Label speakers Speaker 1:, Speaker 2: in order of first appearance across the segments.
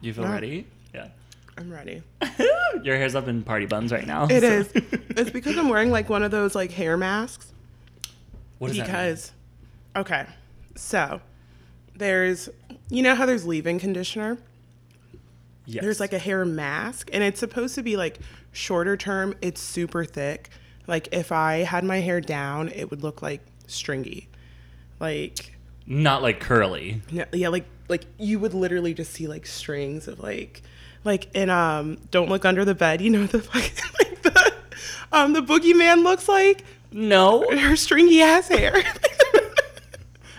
Speaker 1: You feel ready? Yeah.
Speaker 2: I'm ready.
Speaker 1: Your hair's up in party buns right now.
Speaker 2: It
Speaker 1: so-
Speaker 2: is. It's because I'm wearing like one of those like hair masks.
Speaker 1: what does that mean?
Speaker 2: because, okay, so there's, you know how there's leave-in conditioner.
Speaker 1: Yes.
Speaker 2: There's like a hair mask, and it's supposed to be like shorter term. It's super thick. Like if I had my hair down, it would look like stringy. Like
Speaker 1: not like curly.
Speaker 2: yeah, yeah, like like you would literally just see like strings of like like in um Don't Look Under the Bed, you know the like the um the boogeyman looks like
Speaker 1: No.
Speaker 2: her stringy ass hair.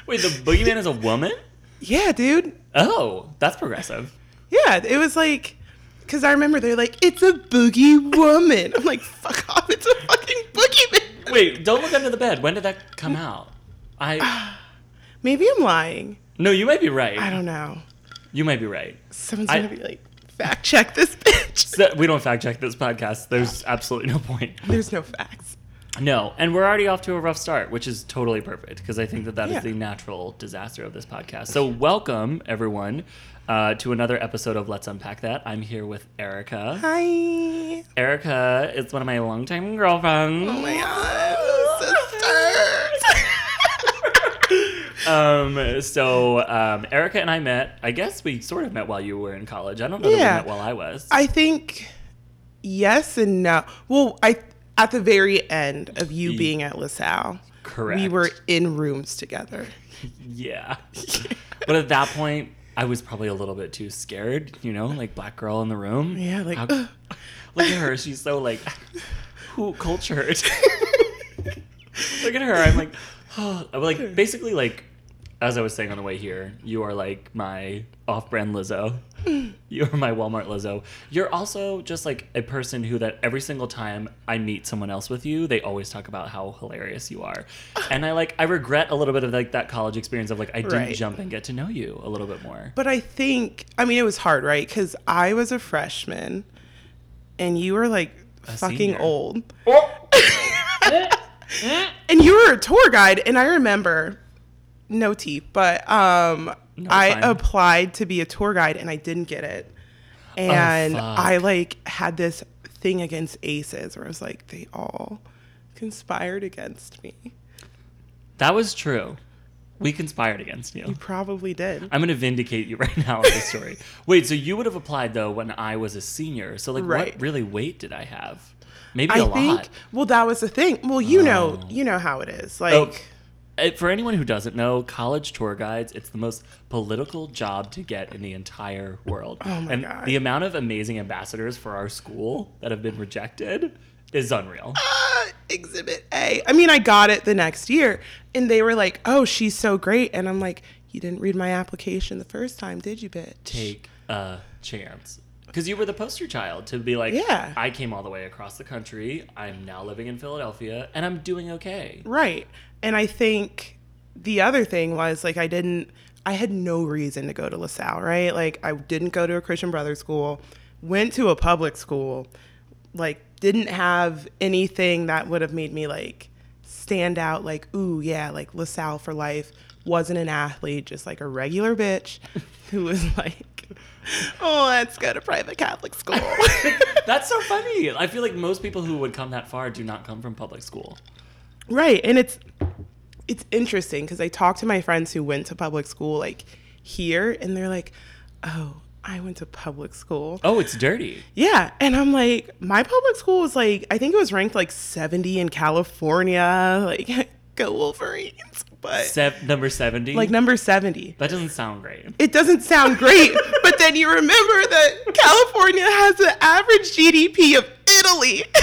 Speaker 1: Wait, the boogeyman is a woman?
Speaker 2: yeah, dude.
Speaker 1: Oh, that's progressive.
Speaker 2: Yeah, it was like because I remember they're like, it's a boogie woman. I'm like, fuck off, it's a fucking boogeyman.
Speaker 1: Wait, don't look under the bed. When did that come out? I
Speaker 2: Maybe I'm lying.
Speaker 1: no, you might be right.
Speaker 2: I don't know.
Speaker 1: You might be right.
Speaker 2: Someone's
Speaker 1: I-
Speaker 2: gonna be like, fact check this bitch.
Speaker 1: So- we don't fact check this podcast. There's absolutely no point.
Speaker 2: There's no facts.
Speaker 1: No, and we're already off to a rough start, which is totally perfect because I think that that is
Speaker 2: Yeah.
Speaker 1: the natural disaster of this podcast. So, welcome everyone uh, to another episode of Let's Unpack That. I'm here with Erica.
Speaker 2: Hi.
Speaker 1: Erica is one of my longtime girlfriends.
Speaker 2: Oh my god, sisters.
Speaker 1: Um, so um, Erica and I met. I guess we sort of met while you were in college. I don't know that we met while I was.
Speaker 2: I think yes and no. Well, I at the very end of you being at LaSalle,
Speaker 1: Correct.
Speaker 2: we were in rooms together.
Speaker 1: yeah, but at that point, I was probably a little bit too scared. You know, like black girl in the room.
Speaker 2: Yeah, like,
Speaker 1: How- look at her. She's so like, who cultured. look at her. I'm like, oh, I'm like basically like. As I was saying on the way here, you are like my off-brand Lizzo. You're my Walmart Lizzo. You're also just like a person who that every single time I meet someone else with you, they always talk about how hilarious you are. And I like I regret a little bit of like that college experience of like I didn't
Speaker 2: Right.
Speaker 1: jump and get to know you a little bit more.
Speaker 2: But I think I mean it was hard, right? Because I was a freshman, and you were like
Speaker 1: A
Speaker 2: fucking
Speaker 1: senior.
Speaker 2: old, oh. mm, mm, mm. and you were a tour guide. And I remember, no tea, but um,
Speaker 1: No,
Speaker 2: I
Speaker 1: fine.
Speaker 2: applied to be a tour guide, and I didn't get it. And
Speaker 1: Oh.
Speaker 2: I like had this thing against aces, where I was like, they all conspired against me.
Speaker 1: That was true. We conspired against you.
Speaker 2: You probably did.
Speaker 1: I'm gonna vindicate you right now in this story. Wait, so you would have applied though when I was a senior. So like,
Speaker 2: Right.
Speaker 1: what really weight did I have? Maybe
Speaker 2: I
Speaker 1: a
Speaker 2: think.
Speaker 1: lot.
Speaker 2: Well, that was the thing. Well, you know,
Speaker 1: Oh.
Speaker 2: you know how it is. Like,
Speaker 1: Oh, for anyone who doesn't know, college tour guides, it's the most political job to get in the entire world.
Speaker 2: Oh my
Speaker 1: and
Speaker 2: God.
Speaker 1: the amount of amazing ambassadors for our school that have been rejected is unreal.
Speaker 2: "Ah, Exhibit A. I mean, I got it the next year, and they were like, "Oh, she's so great," and I'm like, "You didn't read my application the first time, did you, bitch?"
Speaker 1: Take a chance. Because you were the poster child to be like,
Speaker 2: Yeah.
Speaker 1: I came all the way across the country. I'm now living in Philadelphia and I'm doing okay.
Speaker 2: Right. And I think the other thing was like I didn't I had no reason to go to LaSalle, right? Like I didn't go to a Christian Brothers school, went to a public school, like didn't have anything that would have made me like stand out like, ooh, yeah, like LaSalle for life. Wasn't an athlete, just like a regular bitch who was like, Oh, let's go to private Catholic school.
Speaker 1: That's so funny. I feel like most people who would come that far do not come from public school.
Speaker 2: Right. And it's it's interesting because I talk to my friends who went to public school like here and they're like, "Oh, I went to public school."
Speaker 1: Oh, it's dirty.
Speaker 2: Yeah, and I'm like, my public school was like I think it was ranked like 70 in California, like go Wolverines. But
Speaker 1: Sev- number 70.
Speaker 2: like number 70.
Speaker 1: that doesn't sound great.
Speaker 2: It doesn't sound great, but then you remember that California has the average GDP of Italy.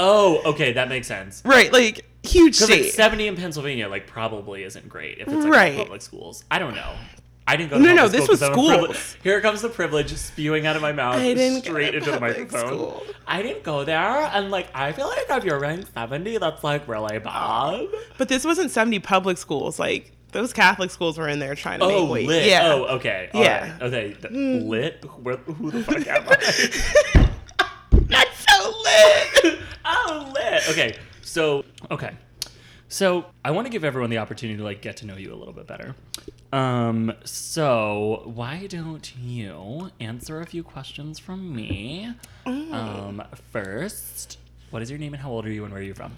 Speaker 1: Oh, okay, that makes sense.
Speaker 2: right, like huge
Speaker 1: Because like
Speaker 2: state.
Speaker 1: 70 in Pennsylvania, like probably isn't great if it's like
Speaker 2: Right.
Speaker 1: public schools. I don't know. I didn't go. To
Speaker 2: No, no,
Speaker 1: public
Speaker 2: this
Speaker 1: school
Speaker 2: was schools.
Speaker 1: Here comes the privilege spewing out of my mouth
Speaker 2: I didn't
Speaker 1: straight into the microphone.
Speaker 2: school.
Speaker 1: I didn't go there, and like I feel like if you're ranked 70, that's like really bad.
Speaker 2: But this wasn't 70 public schools. Like those Catholic schools were in there trying to
Speaker 1: Oh,
Speaker 2: make weight.
Speaker 1: lit.
Speaker 2: Yeah.
Speaker 1: Oh, okay. All
Speaker 2: Yeah.
Speaker 1: right. Okay. th- mm. Lit. Where, who the fuck am I?
Speaker 2: Not so lit.
Speaker 1: oh, lit. Okay. So, okay. So I want to give everyone the opportunity to like get to know you a little bit better. Um, so why don't you answer a few questions from me? Um, first, what is your name and how old are you and where are you from?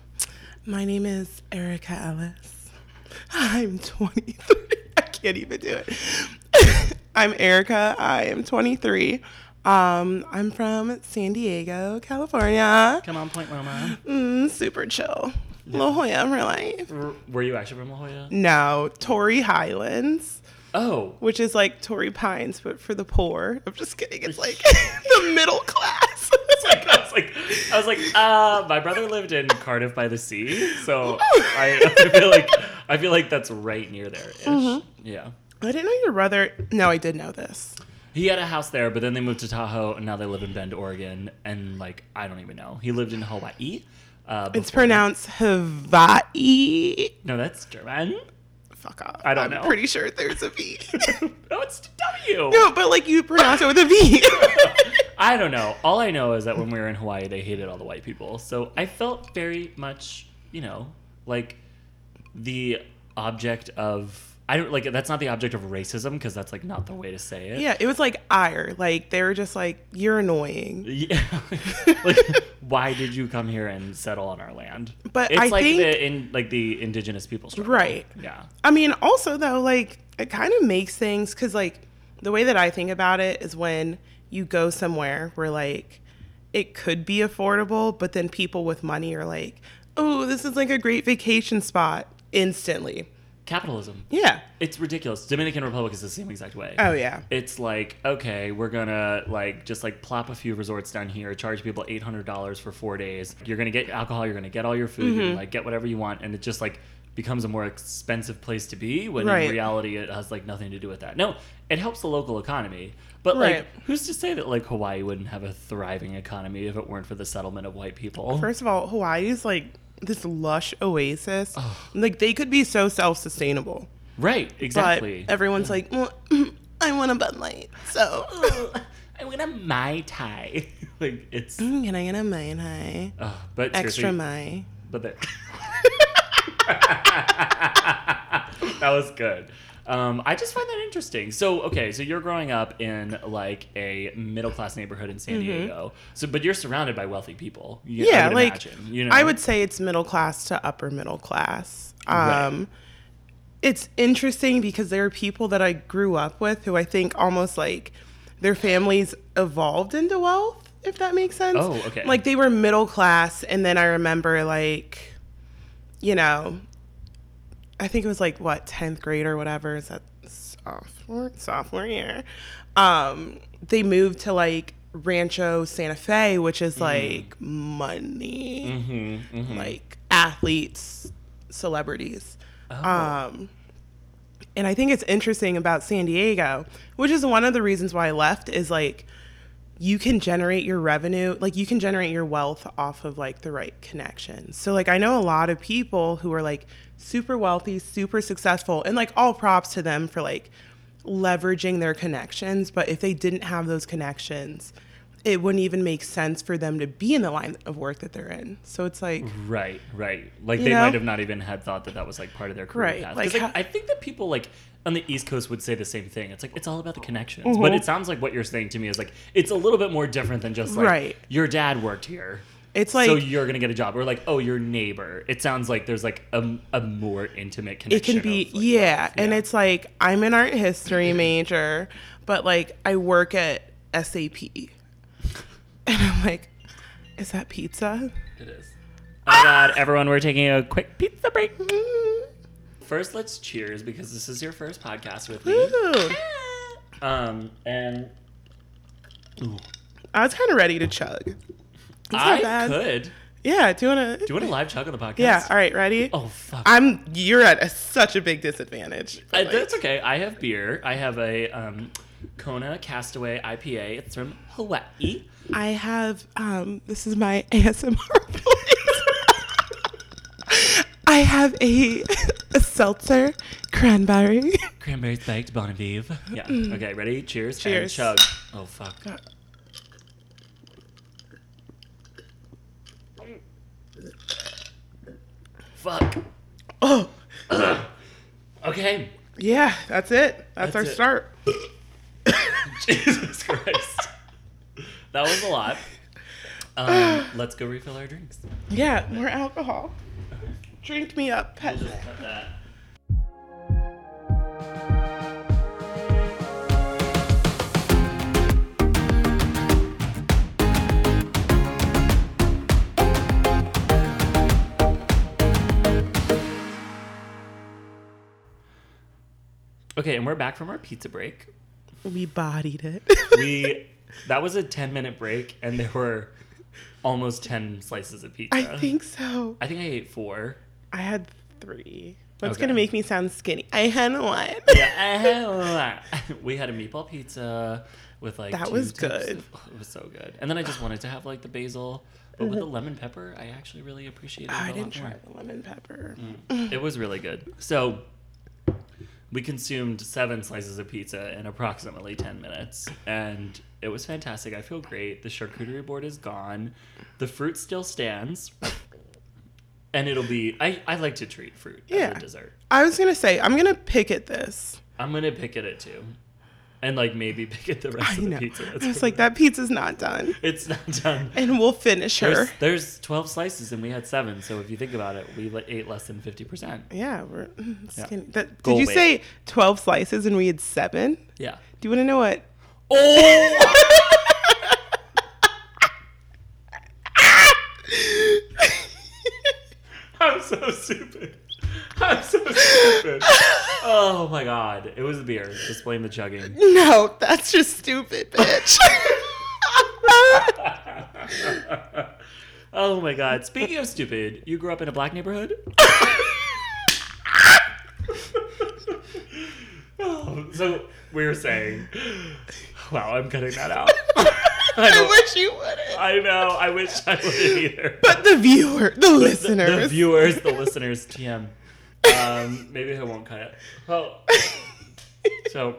Speaker 2: My name is Erica Ellis. I'm 23. I can't even do it. I'm Erica. I am 23. Um, I'm from San Diego, California.
Speaker 1: Come on, Point Loma.
Speaker 2: Mm, super chill. La Jolla for life.
Speaker 1: R- Were you actually from La Jolla?
Speaker 2: No, Torrey Highlands,
Speaker 1: Oh,
Speaker 2: which is like Torrey Pines, but for the poor. I'm just kidding. It's like the middle class.
Speaker 1: It's like, I was like, I was like, uh, my brother lived in Cardiff by the sea, so I, I feel like I feel like that's right near there. ish. Yeah.
Speaker 2: I didn't know your brother. No, I did know this.
Speaker 1: He had a house there, but then they moved to Tahoe, and now they live in Bend, Oregon. And like, I don't even know. He lived in Hawaii. Uh,
Speaker 2: It's pronounced Hawaii.
Speaker 1: No, that's German.
Speaker 2: Fuck off.
Speaker 1: I don't
Speaker 2: I'm
Speaker 1: know.
Speaker 2: pretty sure there's a V.
Speaker 1: no, it's W.
Speaker 2: no, but like you pronounce it with a V.
Speaker 1: I don't know. All I know is that when we were in Hawaii, they hated all the white people. So I felt very much, you know, like the object of. I don't like that's not the object of racism because that's like not the way to say it.
Speaker 2: yeah, it was like ire. Like they were just like, you're annoying.
Speaker 1: Yeah. like, why did you come here and settle on our land?
Speaker 2: But
Speaker 1: it's
Speaker 2: I
Speaker 1: like
Speaker 2: think-
Speaker 1: the in like the indigenous people struggle.
Speaker 2: Right.
Speaker 1: Yeah.
Speaker 2: I mean, also though, like it kind of makes things because like the way that I think about it is when you go somewhere where like it could be affordable, but then people with money are like, oh, this is like a great vacation spot instantly.
Speaker 1: Capitalism.
Speaker 2: Yeah.
Speaker 1: It's ridiculous. Dominican Republic is the same exact way.
Speaker 2: Oh yeah.
Speaker 1: It's like, okay, we're gonna like just like plop a few resorts down here, charge people eight hundred dollars for four days. You're gonna get alcohol, you're gonna get all your food,
Speaker 2: Mm-hmm.
Speaker 1: you can like get whatever you want, and it just like becomes a more expensive place to be when
Speaker 2: Right.
Speaker 1: in reality it has like nothing to do with that. No, it helps the local economy. But like who's to say that like Hawaii wouldn't have a thriving economy if it weren't for the settlement of white people?
Speaker 2: First of all, Hawaii is like this lush oasis. Like they could be so self-sustainable.
Speaker 1: right, exactly.
Speaker 2: But everyone's like, well, I want a Bud Light. So
Speaker 1: I want a Mai Tai. like it's
Speaker 2: can I get a Mai High?
Speaker 1: uh, but
Speaker 2: Extra Mai.
Speaker 1: But there. that was good. Um, I just find that interesting. So, okay, so you're growing up in like a middle class neighborhood in San Diego. So, but you're surrounded by wealthy people. You, I
Speaker 2: Mm-hmm. Yeah,
Speaker 1: would
Speaker 2: like
Speaker 1: imagine, you know,
Speaker 2: I would say it's middle class to upper middle class.
Speaker 1: Right.
Speaker 2: Um, It's interesting because there are people that I grew up with who I think almost like their families evolved into wealth, if that makes sense.
Speaker 1: Oh, okay.
Speaker 2: Like they were middle class, and then I remember like, you know, I think it was like what tenth grade or whatever. Is that sophomore sophomore year? Um, they moved to like Rancho Santa Fe, which is like money,
Speaker 1: Mm-hmm, mm-hmm.
Speaker 2: like athletes, celebrities.
Speaker 1: Oh.
Speaker 2: Um, and I think it's interesting about San Diego, which is one of the reasons why I left, is like you can generate your revenue, like you can generate your wealth off of like the right connections. So like I know a lot of people who are like super wealthy, super successful, and like all props to them for like leveraging their connections, but if they didn't have those connections, it wouldn't even make sense for them to be in the line of work that they're in. So it's like
Speaker 1: Right, right. Like they
Speaker 2: know?
Speaker 1: might have not even had thought that that was like part of their career
Speaker 2: Right,
Speaker 1: path.
Speaker 2: like
Speaker 1: 'Cause,
Speaker 2: how-
Speaker 1: I think that people like on the East Coast would say the same thing. It's like it's all about the connections.
Speaker 2: Mm-hmm.
Speaker 1: But it sounds like what you're saying to me is like it's a little bit more different than just like
Speaker 2: Right.
Speaker 1: your dad worked here.
Speaker 2: It's like so
Speaker 1: you're gonna get a job, or like, oh, your neighbor. It sounds like there's like a, a more intimate connection.
Speaker 2: it can be
Speaker 1: of, like,
Speaker 2: yeah and it's like i'm an art history major but like i work at sap and i'm like is that pizza
Speaker 1: it is. Oh my god, everyone, we're taking a quick pizza break. First, let's cheers because this is your first podcast with me.
Speaker 2: Ooh.
Speaker 1: Um, and
Speaker 2: i was kind of ready to chug it's not
Speaker 1: I
Speaker 2: bad.
Speaker 1: could.
Speaker 2: yeah do you want to
Speaker 1: Do you want a live chug on the podcast?
Speaker 2: yeah all right ready
Speaker 1: Oh fuck.
Speaker 2: i'm you're at a, such a big disadvantage Like,
Speaker 1: that's okay. I have beer. I have a um, Kona Castaway IPA. It's from Hawaii.
Speaker 2: i have um this is my asmr voice i have a, a seltzer cranberry
Speaker 1: Cranberry spiked Bon Vive. Yeah. Okay. Ready? Cheers. and
Speaker 2: Cheers.
Speaker 1: chug. Oh fuck. Fuck.
Speaker 2: Oh,
Speaker 1: Okay.
Speaker 2: yeah, that's it. That's,
Speaker 1: That's
Speaker 2: our
Speaker 1: it.
Speaker 2: start.
Speaker 1: Jesus Christ. That was a lot. Um, let's go refill our drinks.
Speaker 2: Yeah, more alcohol. Drink me up, pet.
Speaker 1: Just cut that. Okay, and we're back from our pizza break.
Speaker 2: We bodied it.
Speaker 1: We that was a 10 minute break and there were almost 10 slices of pizza.
Speaker 2: I think so.
Speaker 1: I think I ate 4.
Speaker 2: I had three. That's
Speaker 1: Okay.
Speaker 2: gonna make me sound skinny. I had one.
Speaker 1: Yeah, I had one. we had a meatball pizza with like
Speaker 2: That was good.
Speaker 1: of- it was so good. And then I just wanted to have like the basil, but with the mm-hmm. lemon pepper, I actually really appreciated it.
Speaker 2: I didn't try
Speaker 1: more.
Speaker 2: the lemon pepper. Mm.
Speaker 1: It was really good. So we consumed seven slices of pizza in approximately 10 minutes and it was fantastic. I feel great. The charcuterie board is gone. The fruit still stands. And it'll be I, I like to treat fruit
Speaker 2: Yeah.
Speaker 1: as a dessert.
Speaker 2: I was gonna say I'm gonna pick at this.
Speaker 1: I'm gonna pick at it too. And like maybe pick at the rest
Speaker 2: I
Speaker 1: of the
Speaker 2: know.
Speaker 1: pizza.
Speaker 2: I was like, that pizza's not done,
Speaker 1: it's not done.
Speaker 2: and we'll finish her.
Speaker 1: There's, there's 12 slices and we had seven. So if you think about it, we ate less than 50%.
Speaker 2: Yeah, we're
Speaker 1: Yeah.
Speaker 2: That, did you
Speaker 1: weight.
Speaker 2: say twelve slices and we had seven?
Speaker 1: Yeah.
Speaker 2: Do you want to know what?
Speaker 1: Oh! I'm so stupid. I'm so stupid. Oh my god. It was the beer. Just blame the chugging.
Speaker 2: no, that's just stupid, bitch.
Speaker 1: oh my god. Speaking of stupid, you grew up in a black neighborhood? oh, so we were saying. Wow, I'm cutting that out. I
Speaker 2: I wish you wouldn't.
Speaker 1: I know. I wish I wouldn't either.
Speaker 2: But the viewer, the
Speaker 1: The-
Speaker 2: listeners,
Speaker 1: the, viewers, the listeners, TM. Um, maybe I won't cut it. Well, so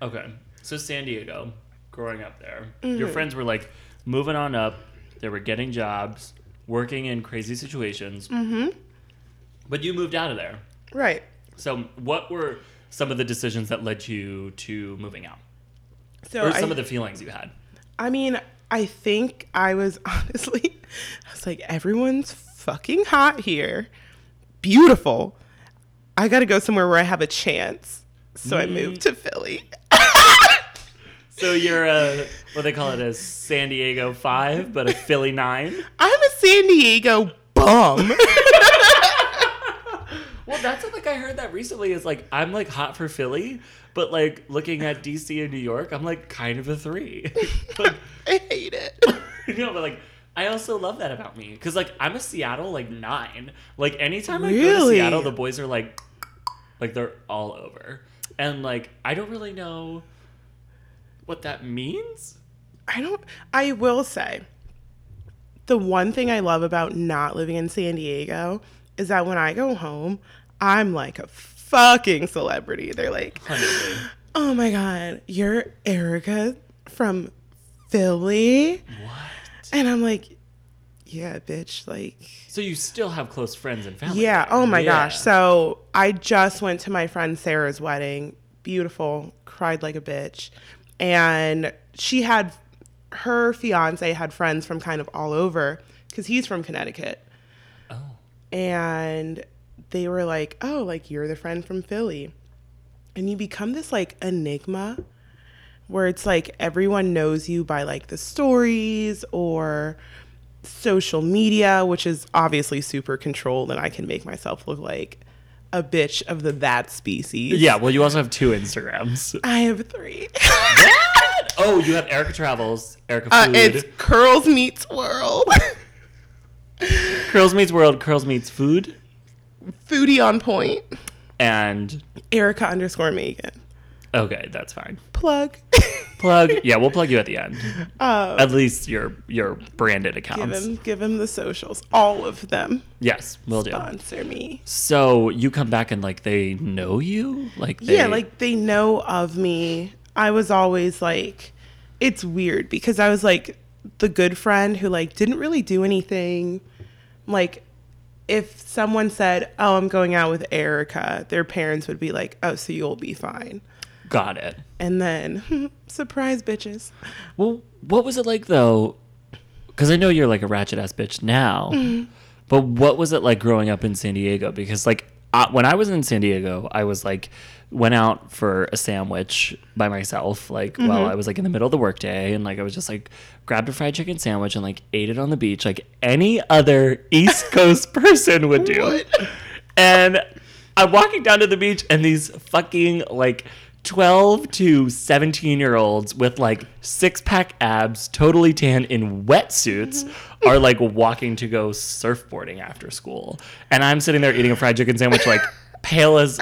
Speaker 1: okay. So San Diego, growing up there, your
Speaker 2: Mm-hmm.
Speaker 1: friends were like moving on up. They were getting jobs, working in crazy situations. Mm-hmm. But you moved out of there.
Speaker 2: right?
Speaker 1: So what were some of the decisions that led you to moving out,
Speaker 2: So
Speaker 1: or
Speaker 2: I,
Speaker 1: some of the feelings you had?
Speaker 2: I mean, I think I was honestly, I was like, everyone's fucking hot here, beautiful. I got to go somewhere where I have a chance. So I
Speaker 1: Mm.
Speaker 2: moved to Philly.
Speaker 1: So you're a what they call it a San Diego five, but a Philly nine.
Speaker 2: I'm a San Diego bum.
Speaker 1: Well, that's what like I heard that recently. Is like I'm like hot for Philly, but like looking at DC and New York, I'm like kind of a three. like,
Speaker 2: I hate it.
Speaker 1: you know, but like I also love that about me because like I'm a Seattle like nine. Like anytime I go to Seattle, the boys are like, like they're all over, and like I don't really know what that means.
Speaker 2: I don't, I will say, the one thing I love about not living in San Diego is that when I go home, I'm like a fucking celebrity. They're like, oh my God, you're Erica from Philly.
Speaker 1: What?
Speaker 2: And I'm like, yeah, bitch. Like,
Speaker 1: So you still have close friends and family?
Speaker 2: yeah. Oh my
Speaker 1: Yeah.
Speaker 2: gosh. So I just went to my friend Sarah's wedding. Beautiful. Cried like a bitch. And she had her fiance had friends from kind of all over because he's from Connecticut. And they were like, oh, like you're the friend from Philly. And you become this like enigma where it's like everyone knows you by like the stories or social media, which is obviously super controlled, and I can make myself look like a bitch of the that species.
Speaker 1: Yeah. Well, you also have two Instagrams.
Speaker 2: I have three.
Speaker 1: What? Oh, you have Erica Travels, Erica
Speaker 2: uh, it's Curls Meets World.
Speaker 1: Curls Meets World, Curls Meets Food,
Speaker 2: Foodie on point.
Speaker 1: and
Speaker 2: Erica underscore Megan.
Speaker 1: okay, that's fine.
Speaker 2: Plug.
Speaker 1: Plug. Yeah, we'll plug you at the end.
Speaker 2: uh,
Speaker 1: At least your your branded accounts.
Speaker 2: give him, give him the socials, all of them.
Speaker 1: Yes, we'll do.
Speaker 2: Sponsor me.
Speaker 1: So you come back and like they know you, like they,
Speaker 2: yeah, like they know of me. I was always like, it's weird because I was like the good friend who like didn't really do anything. Like, if someone said, "Oh, I'm going out with Erica," their parents would be like, "Oh, so you'll be fine."
Speaker 1: Got it.
Speaker 2: And then, surprise, bitches.
Speaker 1: Well, what was it like though? Because I know you're like a ratchet ass bitch now,
Speaker 2: Mm-hmm.
Speaker 1: but what was it like growing up in San Diego? Because like I, when I was in San Diego, I was like went out for a sandwich by myself, like
Speaker 2: Mm-hmm.
Speaker 1: while I was like in the middle of the workday, and like I was just like grabbed a fried chicken sandwich and like ate it on the beach, like any other East Coast person would do.
Speaker 2: What?
Speaker 1: And I'm walking down to the beach, and these fucking like 12 to 17 year olds with like six pack abs, totally tan in wetsuits, mm-hmm. are like walking to go surfboarding after school. And I'm sitting there eating a fried chicken sandwich, like pale as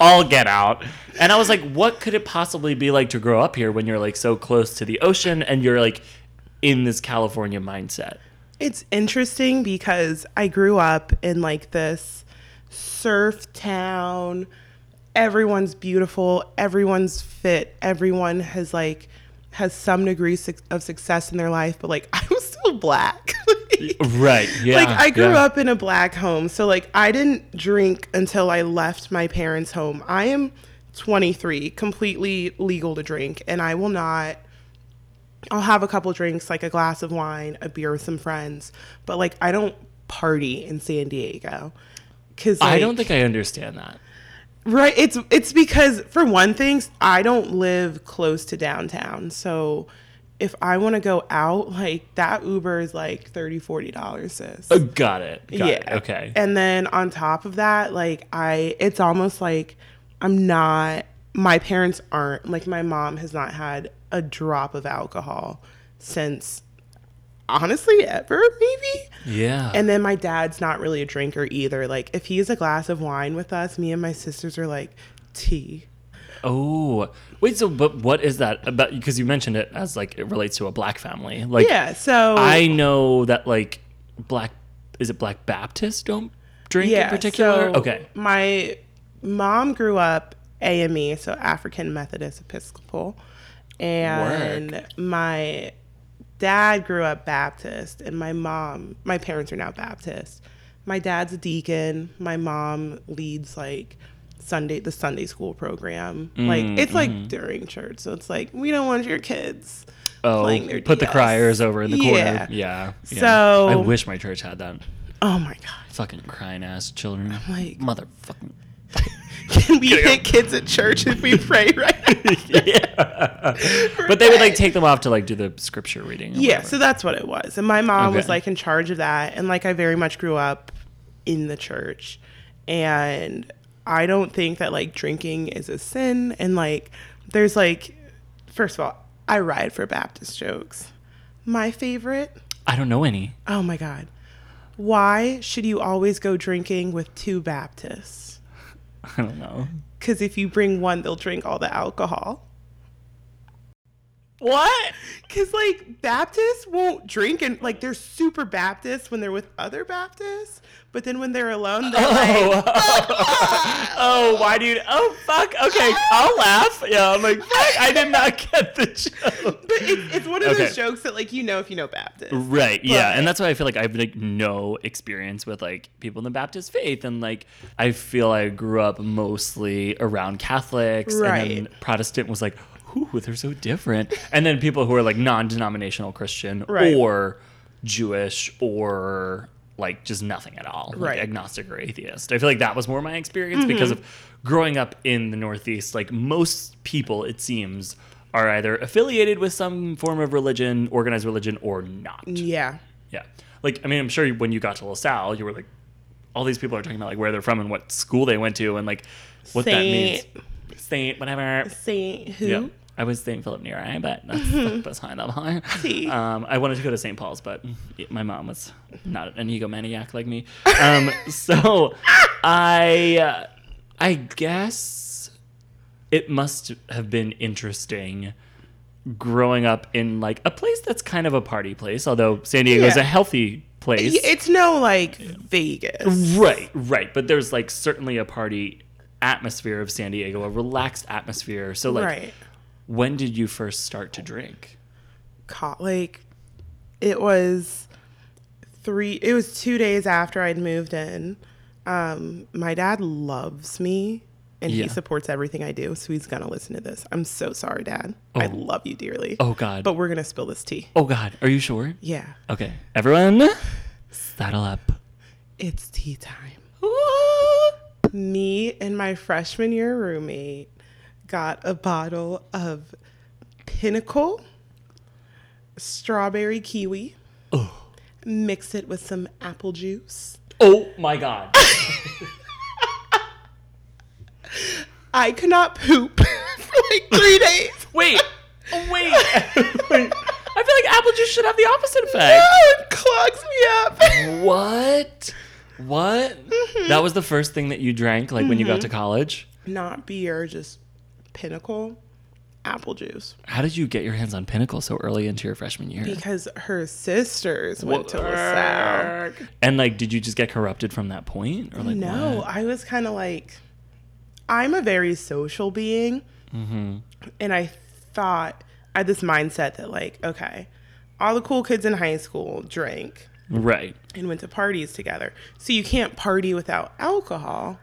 Speaker 1: all get out. And I was like, what could it possibly be like to grow up here when you're like so close to the ocean and you're like in this California mindset?
Speaker 2: It's interesting because I grew up in like this surf town. Everyone's beautiful, everyone's fit, everyone has like has some degree of success in their life, but like I'm still black.
Speaker 1: Right. Yeah.
Speaker 2: like I grew
Speaker 1: yeah.
Speaker 2: up in a black home, so like I didn't drink until I left my parents' home. I am 23, completely legal to drink, and I will not I'll have a couple drinks, like a glass of wine, a beer with some friends, but like I don't party in San Diego. Cuz
Speaker 1: I don't think I understand that.
Speaker 2: Right. It's it's because for one thing, I don't live close to downtown. So if I want to go out, like that Uber is like 30 40 dollars sis.
Speaker 1: Oh, got it. Got
Speaker 2: yeah.
Speaker 1: it. Okay.
Speaker 2: And then on top of that, like I it's almost like I'm not my parents aren't like my mom has not had a drop of alcohol since honestly ever maybe
Speaker 1: yeah.
Speaker 2: and then my dad's not really a drinker either. Like if he has a glass of wine with us, me and my sisters are like tea.
Speaker 1: oh, wait. So, but what is that about? Because you mentioned it as like it relates to a black family. Like,
Speaker 2: yeah. So
Speaker 1: I know that like black is it Black baptist don't drink in particular.
Speaker 2: so
Speaker 1: okay.
Speaker 2: My mom grew up AME, so African Methodist Episcopal, and my dad grew up Baptist, and my mom, my parents are now Baptist. My dad's a deacon. My mom leads like Sunday the Sunday school program. like
Speaker 1: Mm,
Speaker 2: it's like during church, so it's like we don't want your kids.
Speaker 1: Oh,
Speaker 2: playing their
Speaker 1: put the criers over in the
Speaker 2: Yeah.
Speaker 1: corner. Yeah. yeah.
Speaker 2: So-
Speaker 1: I wish my church had that.
Speaker 2: Oh my god!
Speaker 1: Fucking crying ass children.
Speaker 2: like-
Speaker 1: motherfucking.
Speaker 2: Can we hit kids at church if we pray right?
Speaker 1: yeah. But they would like take them off to like do the scripture reading.
Speaker 2: Yeah,
Speaker 1: whatever.
Speaker 2: so that's what it was. And my mom was like in charge of that. And like I very much grew up in the church. And I don't think that like drinking is a sin. And like there's like, first of all, I ride for Baptist jokes. My favorite,
Speaker 1: I don't know any.
Speaker 2: oh my God. Why should you always go drinking with two Baptists?
Speaker 1: I don't know.
Speaker 2: Because if you bring one, they'll drink all the alcohol.
Speaker 1: What?
Speaker 2: Because, like, Baptists won't drink and, like, they're super Baptist when they're with other Baptists, but then when they're alone, they're oh. like,
Speaker 1: Oh, oh, why do you? Oh, fuck. Okay, I'll laugh. Yeah, I'm like, fuck, I did not get the joke.
Speaker 2: but it's, it's one of
Speaker 1: Okay.
Speaker 2: those jokes that, like, you know if you know Baptist.
Speaker 1: Right. Yeah, and that's why I feel like I have like no experience with like people in the Baptist faith, and like I feel I grew up mostly around Catholics, and
Speaker 2: Right.
Speaker 1: then Protestant was like, ooh, they're so different, and then people who are like non-denominational Christian
Speaker 2: Right.
Speaker 1: or Jewish or like just nothing at all, like agnostic or atheist. I feel like that was more my experience mm-hmm. because of growing up in the Northeast. Like most people, it seems, are either affiliated with some form of religion, organized religion, or not.
Speaker 2: Yeah.
Speaker 1: Yeah. Like, I mean, I'm sure when you got to LaSalle, you were like, all these people are talking about like where they're from and what school they went to and like what that means.
Speaker 2: Saint-
Speaker 1: Saint, whatever.
Speaker 2: Saint who?
Speaker 1: I was St. Philip Neri, but that's beside the point.
Speaker 2: Tea.
Speaker 1: Um, I wanted to go to St. Paul's, but my mom was not an egomaniac like me. Um, so I, uh, I guess it must have been interesting growing up in like a place that's kind of a party place, although San Diego is
Speaker 2: Yeah.
Speaker 1: a healthy place.
Speaker 2: It's no, like, Vegas.
Speaker 1: Right, right. But there's like certainly a party atmosphere of San Diego, a relaxed atmosphere. So like
Speaker 2: right.
Speaker 1: When did you first start to drink?
Speaker 2: Co- like, it was three it was two days after i'd moved in um my dad loves me and
Speaker 1: Yeah.
Speaker 2: he supports everything i do so he's gonna listen to this i'm so sorry dad i
Speaker 1: Oh.
Speaker 2: love you dearly
Speaker 1: Oh God.
Speaker 2: but we're gonna spill this tea
Speaker 1: oh God. Are you sure?
Speaker 2: yeah
Speaker 1: Okay. Everyone, saddle up.
Speaker 2: it's tea time me and my freshman year roommate got a bottle of pinnacle strawberry kiwi
Speaker 1: Oh.
Speaker 2: mix it with some apple juice
Speaker 1: Oh my God.
Speaker 2: I could not poop for like three days.
Speaker 1: Wait. Oh, wait. Wait. I feel like apple juice should have the opposite
Speaker 2: No,
Speaker 1: effect.
Speaker 2: it clogs me up.
Speaker 1: What? What?
Speaker 2: Mm-hmm.
Speaker 1: That was the first thing that you drank, like when you got to college.
Speaker 2: Not beer, just pinnacle apple juice.
Speaker 1: How did you get your hands on Pinnacle so early into your freshman year?
Speaker 2: Because her sisters went to LaSalle.
Speaker 1: And like, did you just get corrupted from that point, or like,
Speaker 2: No,
Speaker 1: what?
Speaker 2: I was kind of like, I'm a very social being.
Speaker 1: Mm-hmm.
Speaker 2: And I thought, I had this mindset that, like, okay, all the cool kids in high school drank
Speaker 1: Right.
Speaker 2: and went to parties together. So you can't party without alcohol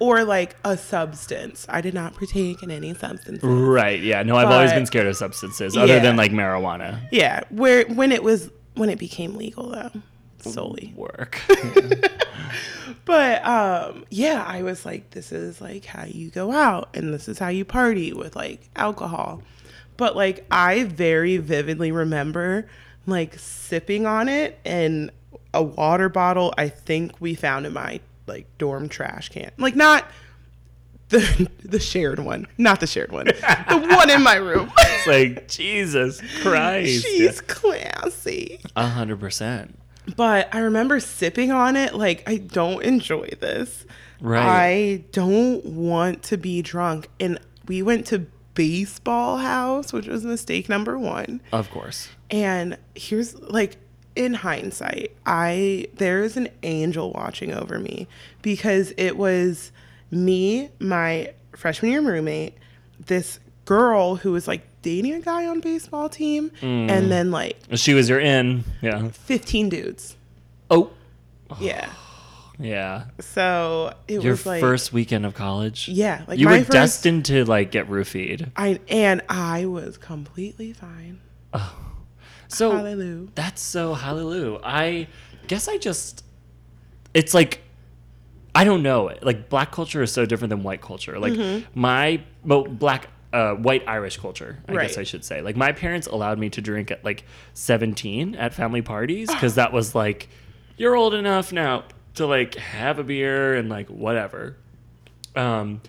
Speaker 2: or like a substance. I did not partake in any substances.
Speaker 1: Right. Yeah. No, I've always been scared of substances, other
Speaker 2: Yeah.
Speaker 1: than like marijuana.
Speaker 2: Yeah, where when it was when it became legal though, solely.
Speaker 1: Work.
Speaker 2: But um yeah, I was like this is like how you go out and this is how you party with like alcohol. But like I very vividly remember like sipping on it and a water bottle I think we found in my like dorm trash can. Like not the the shared one, not the shared one. the one in my room.
Speaker 1: it's like Jesus Christ.
Speaker 2: She's classy.
Speaker 1: A hundred percent.
Speaker 2: But I remember sipping on it like I don't enjoy this.
Speaker 1: Right.
Speaker 2: I don't want to be drunk. And we went to baseball house, which was mistake number 1.
Speaker 1: Of course.
Speaker 2: And here's like in hindsight, I there is an angel watching over me because it was me, my freshman year roommate, this girl who was like dating a guy on baseball team, hmm. and then like
Speaker 1: She was your in. Yeah.
Speaker 2: 15 dudes.
Speaker 1: Oh.
Speaker 2: Yeah.
Speaker 1: Yeah.
Speaker 2: So it
Speaker 1: Your
Speaker 2: was like
Speaker 1: first weekend of college.
Speaker 2: Yeah, like
Speaker 1: you were
Speaker 2: first-
Speaker 1: destined to like get roofied.
Speaker 2: I and I was completely fine.
Speaker 1: So
Speaker 2: Hallelujah.
Speaker 1: That's so hallelujah. I guess I just it's like I don't know. Like black culture is so different than white culture. Like
Speaker 2: Mm-hmm.
Speaker 1: my well, black uh, white Irish culture, I guess I should say. Like my parents allowed me to drink at like 17 at family parties cuz that was like you're old enough now to like have a beer and like whatever. Um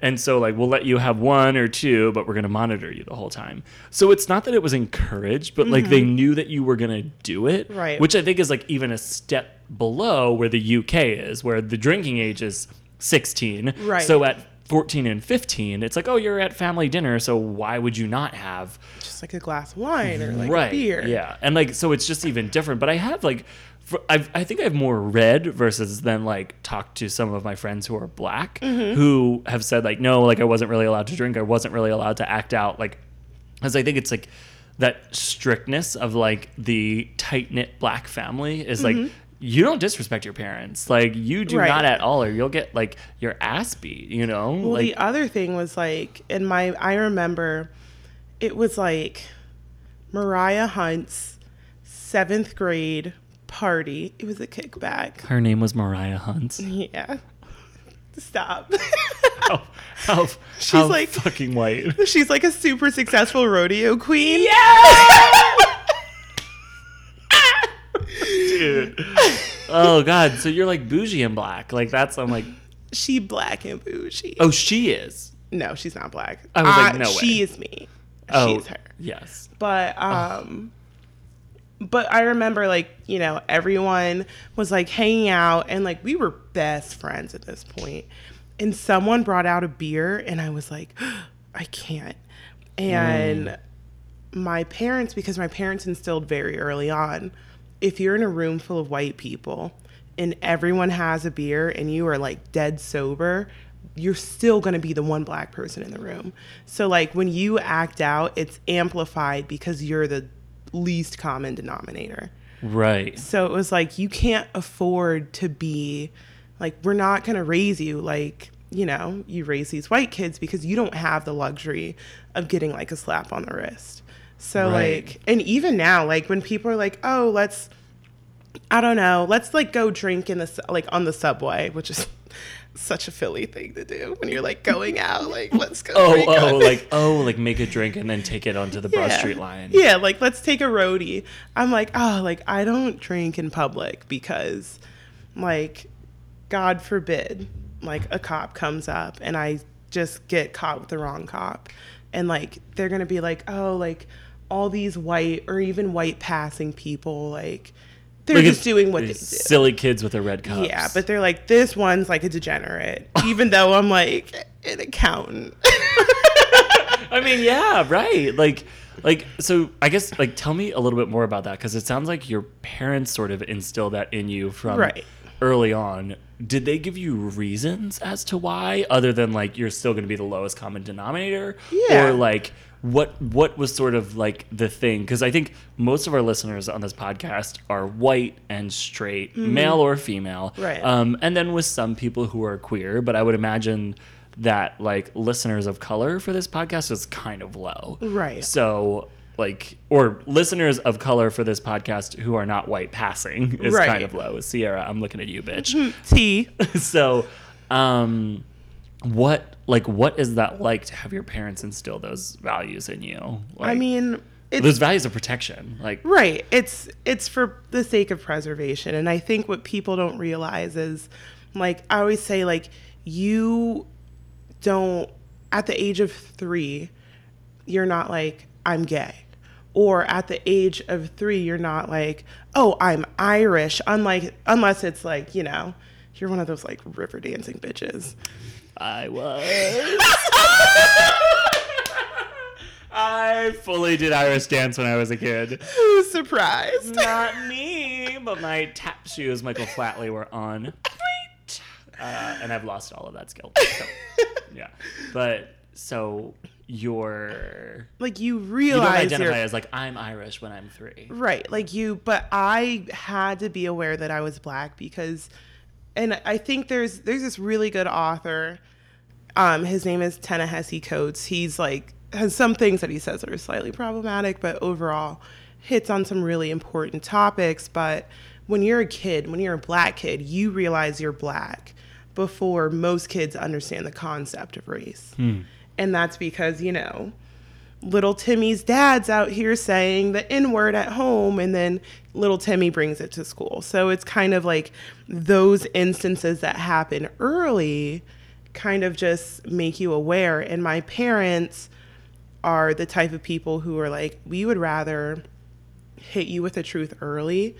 Speaker 1: and so like we'll let you have one or two, but we're gonna monitor you the whole time. So it's not that it was encouraged, but like they knew that you were gonna do it.
Speaker 2: Mm-hmm. Right.
Speaker 1: Which I think is like even a step below where the UK is, where the drinking age is sixteen.
Speaker 2: Right.
Speaker 1: So at fourteen and fifteen, it's like, oh, you're at family dinner, so why would you not have
Speaker 2: Just like a glass of wine or like
Speaker 1: right
Speaker 2: beer.
Speaker 1: yeah and like so it's just even different but i have like I've, i think i've more read versus then like talked to some of my friends who are black
Speaker 2: Mm-hmm.
Speaker 1: who have said like no like i wasn't really allowed to drink i wasn't really allowed to act out like because i think it's like that strictness of like the tight-knit black family is like you don't disrespect your parents like you do
Speaker 2: Mm-hmm. Right.
Speaker 1: not at all or you'll get like your ass beat you know
Speaker 2: Well,
Speaker 1: like
Speaker 2: the other thing was like in my I remember it was like Mariah Hunt's seventh grade party. It was a kickback.
Speaker 1: her name was mariah hunt
Speaker 2: Yeah. Stop.
Speaker 1: how, how,
Speaker 2: She's
Speaker 1: how
Speaker 2: like-
Speaker 1: fucking white
Speaker 2: She's like a super successful rodeo queen. Yeah.
Speaker 1: Dude. Oh god, so you're like bougie and black. Like that's I'm like,
Speaker 2: She black and bougie.
Speaker 1: oh she is.
Speaker 2: No, she's not black.
Speaker 1: I was like,
Speaker 2: Uh,
Speaker 1: no
Speaker 2: She is me.
Speaker 1: Oh
Speaker 2: She's her.
Speaker 1: Yes.
Speaker 2: But um but I remember like, you know, everyone was like hanging out and like we were best friends at this point. And someone brought out a beer and I was like, I can't. And mm. my parents because my parents instilled very early on, if you're in a room full of white people and everyone has a beer and you are like dead sober, you're still going to be the one black person in the room. So like when you act out, it's amplified because you're the least common denominator.
Speaker 1: Right.
Speaker 2: So it was like you can't afford to be like we're not going to raise you like, you know, you raise these white kids because you don't have the luxury of getting like a slap on the wrist. So
Speaker 1: Right.
Speaker 2: like and even now like when people are like, "Oh, let's I don't know, let's like go drink in the like on the subway," which is such a Philly thing to do when you're like going out like let's go
Speaker 1: Oh, oh,
Speaker 2: on-
Speaker 1: like oh, like make a drink and then take it onto the Broad. Street line.
Speaker 2: Yeah, like let's take a roadie. I'm like, oh, like I don't drink in public because, like, God forbid, like a cop comes up and I just get caught with the wrong cop, and like they're gonna be like, oh, like all these white or even white passing people, like they're
Speaker 1: Like,
Speaker 2: just doing what they do.
Speaker 1: silly kids with their red cups.
Speaker 2: Yeah, but they're like, this one's like a degenerate, even though I'm like an accountant.
Speaker 1: I mean, yeah, right. Like, like so. I guess like tell me a little bit more about that because it sounds like your parents sort of instilled that in you from
Speaker 2: Right.
Speaker 1: early on. Did they give you reasons as to why, other than like you're still going to be the lowest common denominator,
Speaker 2: Yeah.
Speaker 1: or like what what was sort of like the thing? Because I think most of our listeners on this podcast are white and straight, male or female,
Speaker 2: Mm-hmm. Right.
Speaker 1: Um, and then with some people who are queer, but I would imagine that like listeners of color for this podcast is kind of low.
Speaker 2: Right.
Speaker 1: So like or listeners of color for this podcast who are not white passing is
Speaker 2: Right.
Speaker 1: kind of low. Sierra, I'm looking at you, bitch.
Speaker 2: T.
Speaker 1: so um what like what is that like to have your parents instill those values in you? Like,
Speaker 2: I mean, it's
Speaker 1: those values of protection. Like
Speaker 2: Right. It's it's for the sake of preservation. And I think what people don't realize is like I always say like you don't at the age of 3 you're not like I'm gay. Or at the age of 3 you're not like, "Oh, I'm Irish." Unlike unless it's like, you know, you're one of those like river dancing bitches.
Speaker 1: I was. I fully did Irish dance when I was a kid.
Speaker 2: Who's surprised?
Speaker 1: Not me, but my tap shoes, Michael Flatley, were on. Uh, and I've lost all of that skill. So, yeah. But so you're.
Speaker 2: like you realize
Speaker 1: You don't identify
Speaker 2: you're
Speaker 1: as like, I'm Irish when I'm three.
Speaker 2: Right, like you, but I had to be aware that I was black because, and I think there's there's this really good author. Um, his name is Ta-Nehisi Coates. He's like has some things that he says that are slightly problematic, but overall hits on some really important topics. But when you're a kid, when you're a black kid, you realize you're black before most kids understand the concept of race, and that's because you know little Timmy's dad's out here saying the N word at home, and then little Timmy brings it to school. So it's kind of like those instances that happen early kind of just make you aware. And my parents are the type of people who are like, we would rather hit you with the truth early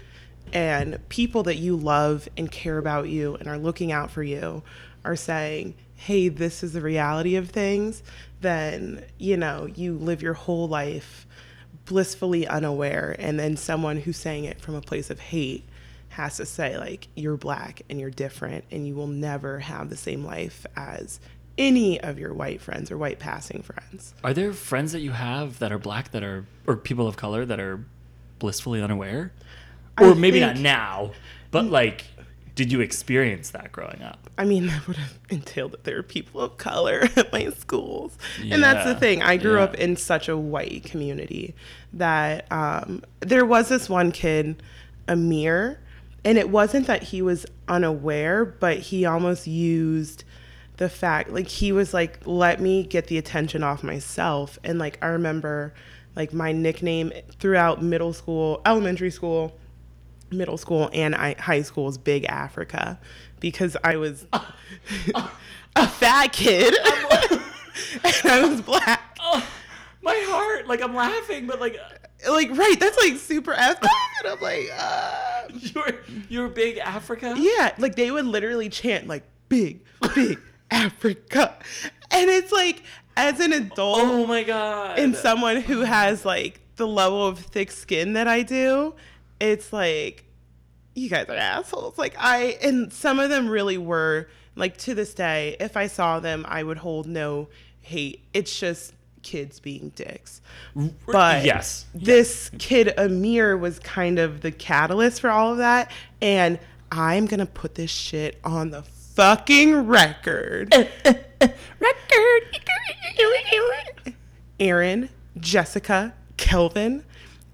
Speaker 2: and people that you love and care about you and are looking out for you are saying hey this is the reality of things then you know you live your whole life blissfully unaware and then someone who's saying it from a place of hate has to say like you're black and you're different and you will never have the same life as any of your white friends or white passing friends
Speaker 1: Are there friends that you have that are black that are, or people of color that are blissfully unaware?
Speaker 2: I
Speaker 1: Or maybe not now, but like, did you experience that growing up?
Speaker 2: I mean, that would have entailed that there are people of color at my schools. And that's the thing. I grew
Speaker 1: yeah.
Speaker 2: up in such a white community that um, there was this one kid, Amir, and it wasn't that he was unaware, but he almost used the fact, like, he was like, let me get the attention off myself. And, like, I remember, like, my nickname throughout middle school, elementary school, middle school and I, high school is Big Africa because I was a fat kid and I was black.
Speaker 1: Oh, my heart! Like I'm laughing, but like
Speaker 2: Like, right, that's like super effed up. And I'm like, uh,
Speaker 1: you're you're big Africa.
Speaker 2: yeah, like they would literally chant, like, big, big Africa. And it's like, as an adult,
Speaker 1: Oh my god!
Speaker 2: and someone who has like the level of thick skin that I do, it's like you guys are assholes. Like I and some of them really were like to this day, if I saw them, I would hold no hate. It's just kids being dicks. But
Speaker 1: yes.
Speaker 2: this kid Amir was kind of the catalyst for all of that. And I'm gonna put this shit on the fucking record. record. Aaron, Jessica, Kelvin.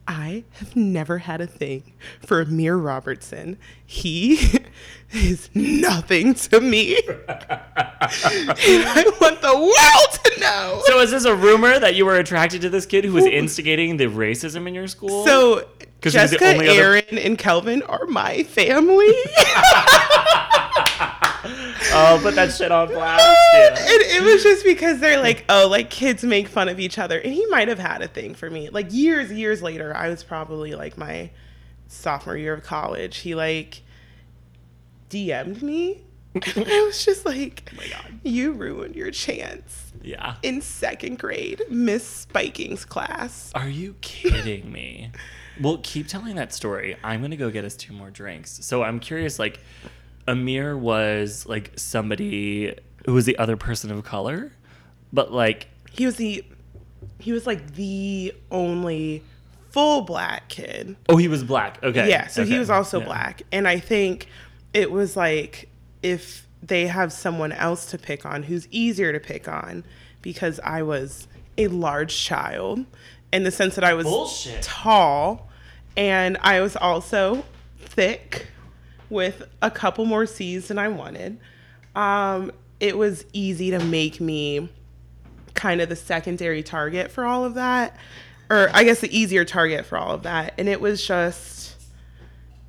Speaker 2: I have never had a thing for Amir Robertson. He is nothing to me. I want the world to know.
Speaker 1: So is this a rumor that you were attracted to this kid who was instigating the racism in your school?
Speaker 2: So
Speaker 1: 'Cause he was the
Speaker 2: Jessica,
Speaker 1: only other-
Speaker 2: Aaron, and Kelvin are my family.
Speaker 1: oh, put that shit on blast. Yeah.
Speaker 2: and it was just because they're like, oh, like kids make fun of each other. And he might have had a thing for me. Like years, years later, I was probably like my sophomore year of college. He like DM'd me. I was just like,
Speaker 1: Oh my God.
Speaker 2: you ruined your chance
Speaker 1: Yeah.
Speaker 2: in second grade, Miss Spiking's class.
Speaker 1: Are you kidding me? Well, keep telling that story. I'm gonna go get us two more drinks. So I'm curious, like, Amir was like somebody who was the other person of color, but like,
Speaker 2: He was the, he was like the only full black kid.
Speaker 1: oh, he was black. Okay.
Speaker 2: Yeah, so he was also
Speaker 1: Yeah.
Speaker 2: black. And I think it was like if they have someone else to pick on who's easier to pick on because I was a large child in the sense that I was
Speaker 1: Bullshit.
Speaker 2: tall and I was also thick with a couple more C's than I wanted. Um, it was easy to make me kind of the secondary target for all of that or i guess the easier target for all of that and it was just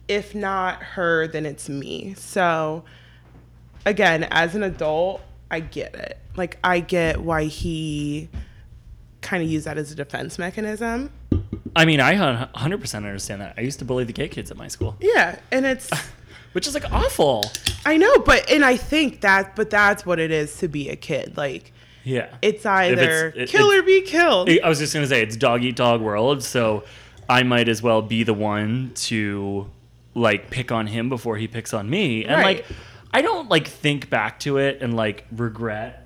Speaker 2: if not her then it's me so again as an adult i get it like i get why he kind of used that as a defense mechanism
Speaker 1: I mean, I 100% understand that. I used to bully the gay kids at my school,
Speaker 2: yeah and it's
Speaker 1: which is like awful.
Speaker 2: i know but and i think that but that's what it is to be a kid like
Speaker 1: Yeah.
Speaker 2: it's either
Speaker 1: it-
Speaker 2: kill
Speaker 1: it-
Speaker 2: or be killed
Speaker 1: I was just gonna say it's dog eat dog world, so I might as well be the one to like pick on him before he picks on me. And
Speaker 2: Right.
Speaker 1: like I don't like think back to it and like regret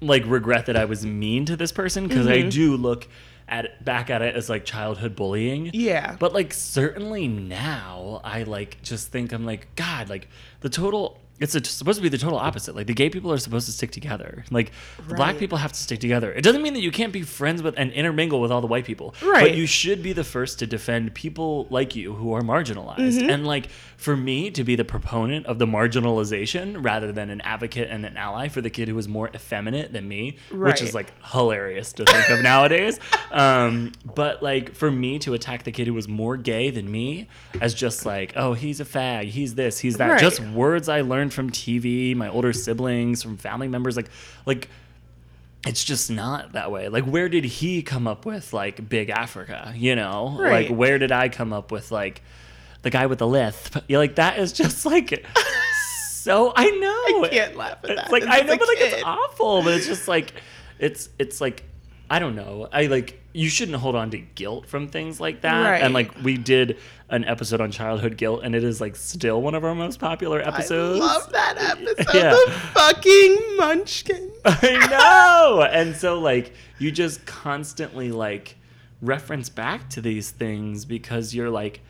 Speaker 1: like regret that I was mean to this person because I mm-hmm. do look at it, back at it as like childhood bullying.
Speaker 2: Yeah.
Speaker 1: But like certainly now I like just think I'm like god like the total it's a, supposed to be the total opposite. Like the gay people are supposed to stick together. Like the black people have to stick together. It doesn't mean that you can't be friends with and intermingle with all the white people.
Speaker 2: Right.
Speaker 1: But you should be the first to defend people like you who are marginalized.
Speaker 2: Mm-hmm.
Speaker 1: And like for me to be the proponent of the marginalization rather than an advocate and an ally for the kid who was more effeminate than me, which is like hilarious to think of nowadays. Um, but like for me to attack the kid who was more gay than me as just like, oh, he's a fag, he's this, he's that,
Speaker 2: Right.
Speaker 1: just words I learned from TV, my older siblings, from family members, like like it's just not that way. Like, where did he come up with like Big Africa? You know,
Speaker 2: Right.
Speaker 1: like where did I come up with like the guy with the lisp? You're like that is just like so. I know.
Speaker 2: I can't laugh at
Speaker 1: It's like I know, but like it's awful. But it's just like it's it's like I don't know. I like you shouldn't hold on to guilt from things like that.
Speaker 2: Right.
Speaker 1: And like we did an episode on childhood guilt, and it is like still one of our most popular episodes.
Speaker 2: I love that episode.
Speaker 1: Yeah.
Speaker 2: The fucking munchkin.
Speaker 1: I know. And so like you just constantly like reference back to these things because you're like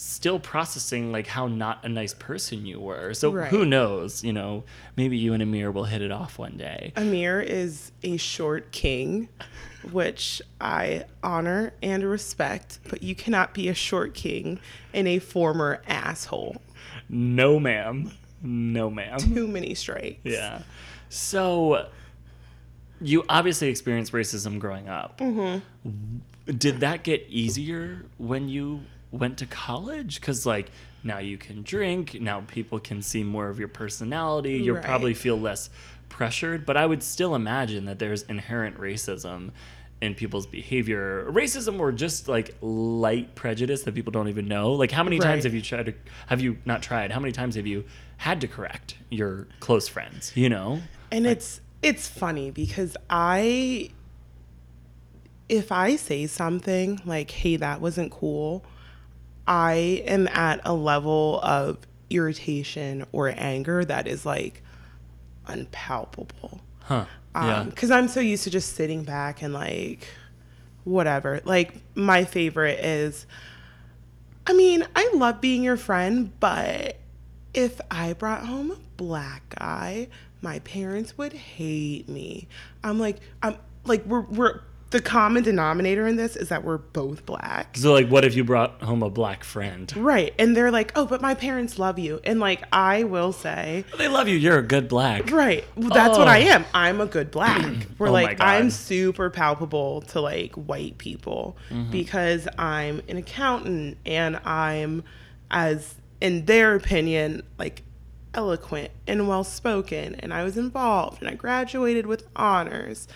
Speaker 1: still processing like how not a nice person you were. So
Speaker 2: Right.
Speaker 1: who knows, you know, maybe you and Amir will hit it off one day.
Speaker 2: Amir is a short king, which I honor and respect, but you cannot be a short king and a former asshole.
Speaker 1: No ma'am. No ma'am.
Speaker 2: Too many strikes.
Speaker 1: Yeah. So you obviously experienced racism growing up.
Speaker 2: Mm-hmm.
Speaker 1: Did that get easier when you went to college? Because, like, now you can drink, now people can see more of your personality, you'll
Speaker 2: Right.
Speaker 1: probably feel less pressured. But I would still imagine that there's inherent racism in people's behavior. Racism or just like light prejudice that people don't even know. Like, how many times have you tried to, have you not tried? How many times have you had to correct your close friends, you know?
Speaker 2: And it's it's funny because I if I say something like, hey, that wasn't cool, I am at a level of irritation or anger that is like unpalpable.
Speaker 1: Huh. yeah.
Speaker 2: Um, because I'm so used to just sitting back and like whatever. Like my favorite is, I mean, I love being your friend, but if I brought home a black guy, my parents would hate me. I'm like, I'm like, we're we're the common denominator in this is that we're both black.
Speaker 1: So like, what if you brought home a black friend?
Speaker 2: Right. And they're like, oh, but my parents love you. And like, I will say,
Speaker 1: They love you. You're a good black.
Speaker 2: Right. Well, that's what
Speaker 1: Oh.
Speaker 2: I am. I'm a good black. We're
Speaker 1: Oh
Speaker 2: like I'm super palpable to like white people
Speaker 1: Mm-hmm.
Speaker 2: because I'm an accountant and I'm as in their opinion like eloquent and well spoken and I was involved and I graduated with honors.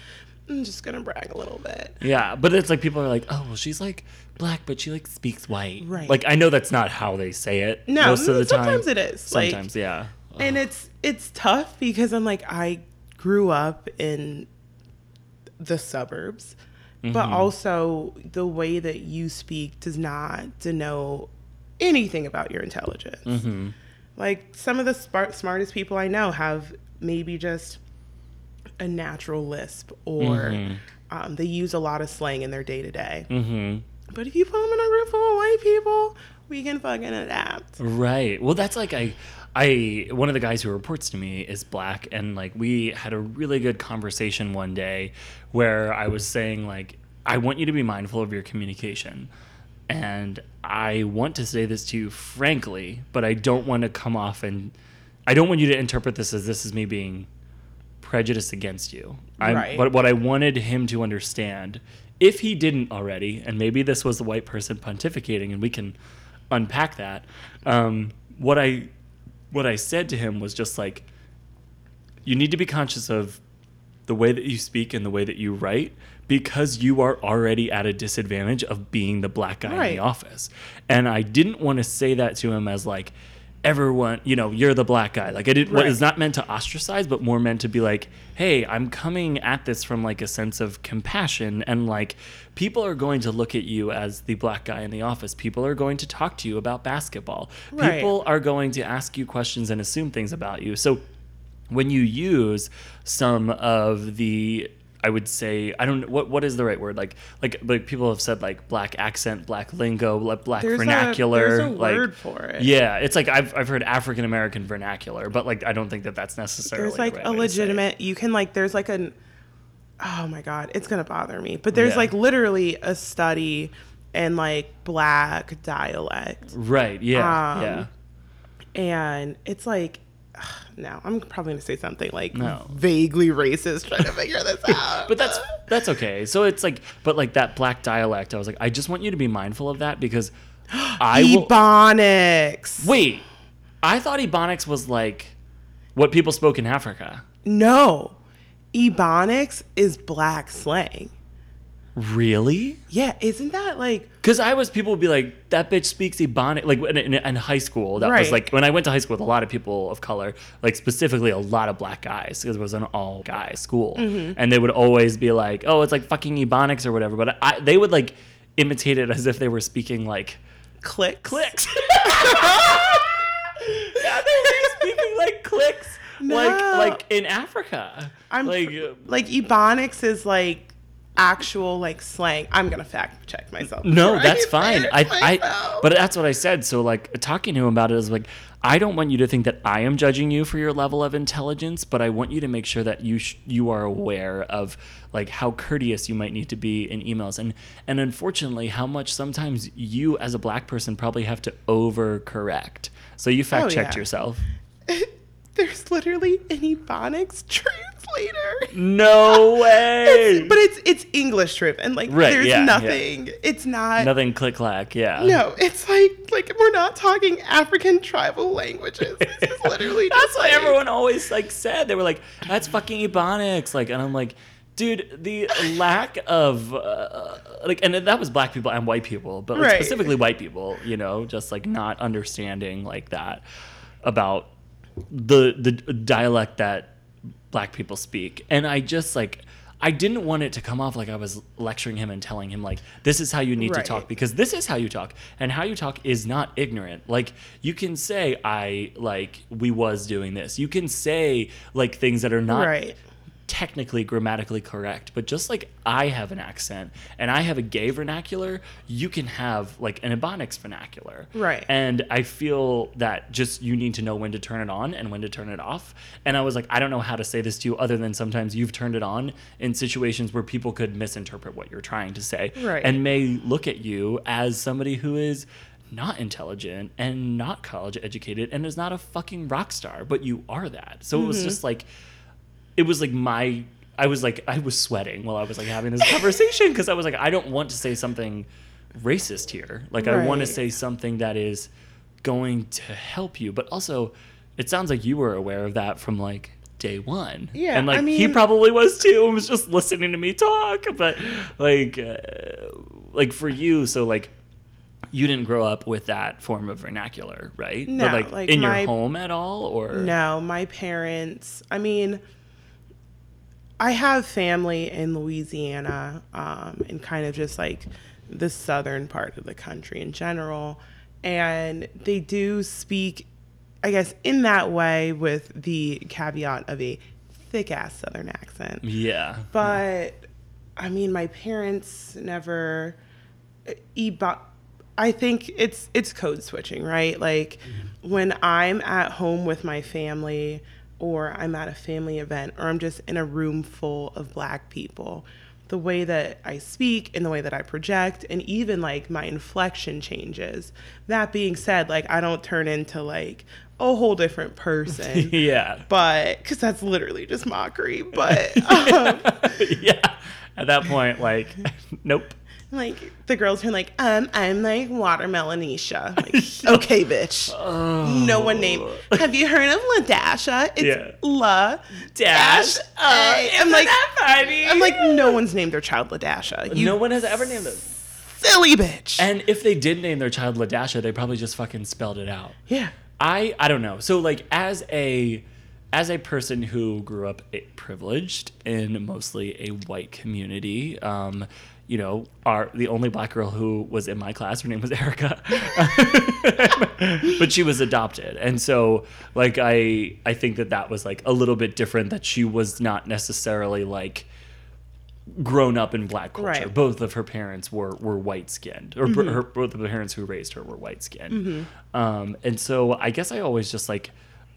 Speaker 2: I'm just going to brag a little bit.
Speaker 1: Yeah, but it's like people are like, oh, well, she's like black, but she like speaks white.
Speaker 2: Right.
Speaker 1: Like I know that's not how they say it.
Speaker 2: No,
Speaker 1: most of the time.
Speaker 2: sometimes it is. Like,
Speaker 1: Sometimes, yeah.
Speaker 2: and it's it's tough because I'm like I grew up in the suburbs, but mm-hmm. also the way that you speak does not denote anything about your intelligence. Mm-hmm. Like some of the smart, smartest people I know have maybe just a natural lisp or um, they use a lot of slang in their day to day.
Speaker 1: Mm-hmm.
Speaker 2: But if you put them in a group full of white people, we can fucking adapt.
Speaker 1: Right. Well, that's like I, I one of the guys who reports to me is black, and like we had a really good conversation one day where I was saying like I want you to be mindful of your communication, and I want to say this to you frankly, but I don't want to come off and I don't want you to interpret this as this is me being prejudiced against you. I'm,
Speaker 2: Right.
Speaker 1: But what I wanted him to understand, if he didn't already, and maybe this was the white person pontificating, and we can unpack that. Um, what I what I said to him was just like, you need to be conscious of the way that you speak and the way that you write because you are already at a disadvantage of being the black guy in the office. And I didn't want to say that to him as like everyone, you know, you're the black guy. Like I didn't
Speaker 2: Right.
Speaker 1: is not meant to ostracize but more meant to be like, "Hey, I'm coming at this from like a sense of compassion and like people are going to look at you as the black guy in the office. People are going to talk to you about basketball.
Speaker 2: Right.
Speaker 1: People are going to ask you questions and assume things about you." So when you use some of the I would say I don't know what what is the right word like like like people have said like black accent, black lingo, like black
Speaker 2: There's
Speaker 1: vernacular.
Speaker 2: a, there's a
Speaker 1: like,
Speaker 2: word for it.
Speaker 1: Yeah, it's like I've I've heard African American vernacular, but like I don't think that that's necessarily
Speaker 2: there's like
Speaker 1: the right
Speaker 2: a
Speaker 1: way to say it.
Speaker 2: legitimate you can like there's like an oh my god it's gonna bother me but there's
Speaker 1: Yeah.
Speaker 2: like literally a study in like black dialect
Speaker 1: right. Yeah,
Speaker 2: Um,
Speaker 1: yeah.
Speaker 2: and it's like no i'm probably gonna say something like
Speaker 1: No.
Speaker 2: vaguely racist trying to figure this out
Speaker 1: But that's that's okay. So it's like, but like that black dialect, I was like, I just want you to be mindful of that because I will.
Speaker 2: ebonics
Speaker 1: Wait, I thought Ebonics was like what people spoke in Africa.
Speaker 2: no ebonics is black slang
Speaker 1: Really?
Speaker 2: yeah isn't that like
Speaker 1: Because I was, people would be like, that bitch speaks Ebonics. Like in, in, in high school, that was like, when I went to high school with a lot of people of color, like specifically a lot of black guys, because it was an all guy school.
Speaker 2: Mm-hmm.
Speaker 1: And they would always be like, oh, it's like fucking Ebonics or whatever. But I, they would like imitate it as if they were speaking like
Speaker 2: clicks
Speaker 1: clicks. yeah, they were speaking like clicks.
Speaker 2: No.
Speaker 1: like in Africa.
Speaker 2: I'm
Speaker 1: like,
Speaker 2: like, like ebonics is like actual like slang. I'm gonna fact check myself.
Speaker 1: No, that's
Speaker 2: say
Speaker 1: fine. I, I, but that's what I said. So, like, talking to him about it is like, I don't want you to think that I am judging you for your level of intelligence, but I want you to make sure that you sh- you are aware of like how courteous you might need to be in emails, and and unfortunately, how much sometimes you as a black person probably have to overcorrect. So you fact oh, checked
Speaker 2: yeah.
Speaker 1: yourself.
Speaker 2: there's literally an ebonics translator.
Speaker 1: No way.
Speaker 2: But it's it's English trip and like
Speaker 1: Right,
Speaker 2: there's
Speaker 1: yeah, yeah.
Speaker 2: nothing. It's not
Speaker 1: Nothing click clack. Yeah.
Speaker 2: No, it's like like we're not talking African tribal languages. This is literally
Speaker 1: That's
Speaker 2: just
Speaker 1: what everyone always like said. They were like, "That's fucking ebonics." Like, and I'm like, dude, the lack of uh, like, and that was black people and white people, but like,
Speaker 2: Right.
Speaker 1: specifically white people, you know, just like not understanding like that about the the dialect that black people speak, and I just like. I didn't want it to come off like I was lecturing him and telling him like this is how you need
Speaker 2: Right.
Speaker 1: to talk because this is how you talk and how you talk is not ignorant like you can say i like we was doing this you can say like things that are not
Speaker 2: right.
Speaker 1: Technically grammatically correct, but just like I have an accent and I have a gay vernacular, you can have like an Ebonics vernacular.
Speaker 2: Right.
Speaker 1: And I feel that just you need to know when to turn it on and when to turn it off. And I was like, I don't know how to say this to you other than sometimes you've turned it on in situations where people could misinterpret what you're trying to say
Speaker 2: Right.
Speaker 1: and may look at you as somebody who is not intelligent and not college educated and is not a fucking rock star, but you are that. So it was
Speaker 2: Mm-hmm.
Speaker 1: just like it was like my I was like I was sweating while I was like having this conversation because I was like I don't want to say something racist here. Like I want to say something that is going to help you, but also it sounds like you were aware of that from like day one.
Speaker 2: Yeah,
Speaker 1: and like
Speaker 2: I
Speaker 1: he probably was too. and was just listening to me talk, but like uh, like for you, so like you didn't grow up with that form of vernacular, right?
Speaker 2: No,
Speaker 1: but like,
Speaker 2: like
Speaker 1: in
Speaker 2: my-
Speaker 1: your home at all, or
Speaker 2: No, my parents, I mean, I have family in Louisiana um, and kind of just like the southern part of the country in general. And they do speak, I guess, in that way with the caveat of a thick ass southern accent.
Speaker 1: yeah,
Speaker 2: But I mean, my parents never. I think it's it's code switching, right? Like when I'm at home with my family, or I'm at a family event, or I'm just in a room full of black people. The way that I speak and the way that I project, and even like my inflection changes. That being said, like I don't turn into like a whole different person
Speaker 1: yeah,
Speaker 2: but because that's literally just mockery. But um,
Speaker 1: yeah. At that point, like, nope.
Speaker 2: Like the girls are like, um, I'm like watermelonisha. Like, okay, bitch. No one named. Have you heard of LaDasha? It's
Speaker 1: Yeah.
Speaker 2: La
Speaker 1: Dash. Oh,
Speaker 2: I'm like,
Speaker 1: funny.
Speaker 2: I'm like, no one's named their child LaDasha. You
Speaker 1: no one has ever named them.
Speaker 2: silly bitch.
Speaker 1: And if they did name their child Ladasha, they probably just fucking spelled it out.
Speaker 2: yeah.
Speaker 1: I I don't know. So like as a as a person who grew up privileged in mostly a white community, um, you know, our the only black girl who was in my class, her name was Erica, but she was adopted, and so like I I think that that was like a little bit different. That she was not necessarily like grown up in black culture.
Speaker 2: Right.
Speaker 1: Both of her parents were were white skinned, or her, both of the parents who raised her were white skinned. Um, and so I guess I always just like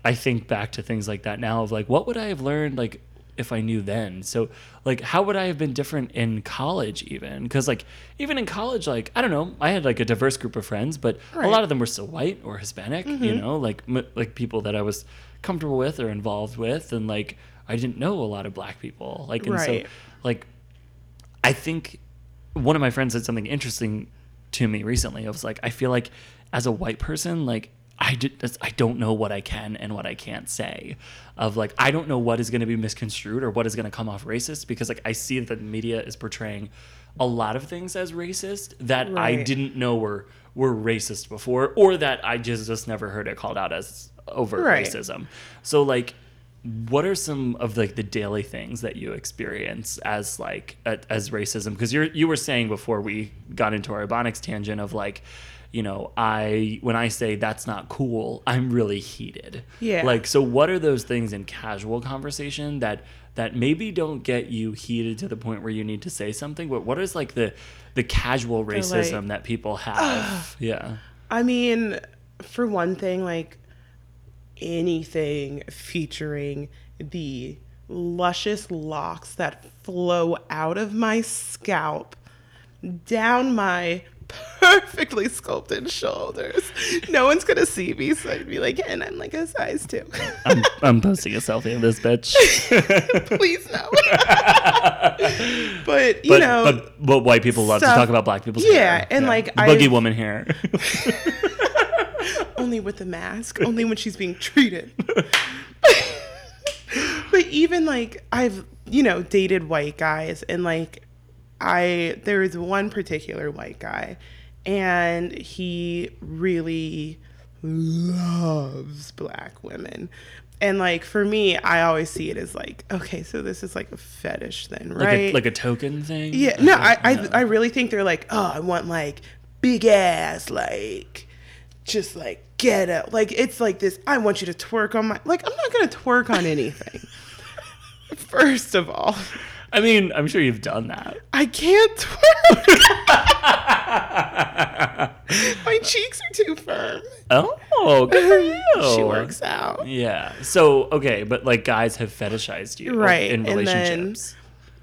Speaker 1: I think back to things like that now of like what would I have learned like if I knew then. So like how would I have been different in college even? Because like even in college, like I don't know, I had like a diverse group of friends, but a lot of them were still white or Hispanic. You mm-hmm. know, like m- like people that I was comfortable with or involved with, and like I didn't know a lot of black people. Like and
Speaker 2: Right.
Speaker 1: so like I think one of my friends said something interesting to me recently. I was like, I feel like as a white person, like I did, I don't know what I can and what I can't say. Of like, I don't know what is going to be misconstrued or what is going to come off racist because like I see that the media is portraying a lot of things as racist that I didn't know were were racist before, or that I just just never heard it called out as overt
Speaker 2: Right.
Speaker 1: racism. So like what are some of like the daily things that you experience as like a, as racism because you're you were saying before we got into our ebonics tangent of like you know i when i say that's not cool i'm really heated.
Speaker 2: Yeah.
Speaker 1: like so what are those things in casual conversation that that maybe don't get you heated to the point where you need to say something? But what is like the the casual
Speaker 2: like,
Speaker 1: racism that people have? Yeah.
Speaker 2: I mean, for one thing, like anything featuring the luscious locks that flow out of my scalp down my perfectly sculpted shoulders. No one's gonna see me, so I'd be like, and I'm like a size two.
Speaker 1: I'm, I'm posting a selfie of this bitch
Speaker 2: Please no. but you
Speaker 1: but,
Speaker 2: know,
Speaker 1: but but white people love to talk about black people's
Speaker 2: Yeah,
Speaker 1: hair.
Speaker 2: and, like,
Speaker 1: the boogie
Speaker 2: I've-
Speaker 1: woman hair.
Speaker 2: only with the mask, only when she's being treated. but even like I've, you know, dated white guys and like I there is one particular white guy and he really loves black women. And like for me, I always see it as like, okay, so this is like a fetish then,
Speaker 1: like
Speaker 2: right?
Speaker 1: a, like a token thing.
Speaker 2: Yeah, no, I, I, I really think they're like, oh, I want like big ass, like just like get up. Like it's like this. I want you to twerk on my. Like I'm not gonna twerk on anything. First of all,
Speaker 1: I mean, I'm sure you've done that.
Speaker 2: I can't twerk. My cheeks are too firm.
Speaker 1: Oh, good for you.
Speaker 2: She works out.
Speaker 1: Yeah. So okay, but like guys have fetishized you,
Speaker 2: Right,
Speaker 1: in
Speaker 2: and then-
Speaker 1: relationships.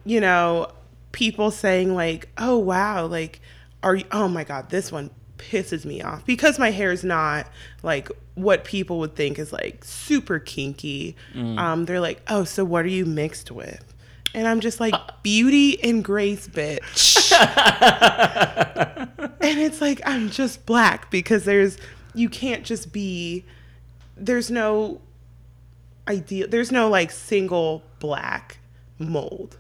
Speaker 2: you know, people saying like, "Oh wow, like are you oh my god, this one pisses me off because my hair is not like what people would think is like super kinky." Um they're like, "Oh, so what are you mixed with?" And I'm just like, "Beauty and grace, bitch." and it's like I'm just black because there's you can't just be there's no ideal there's no like single black mold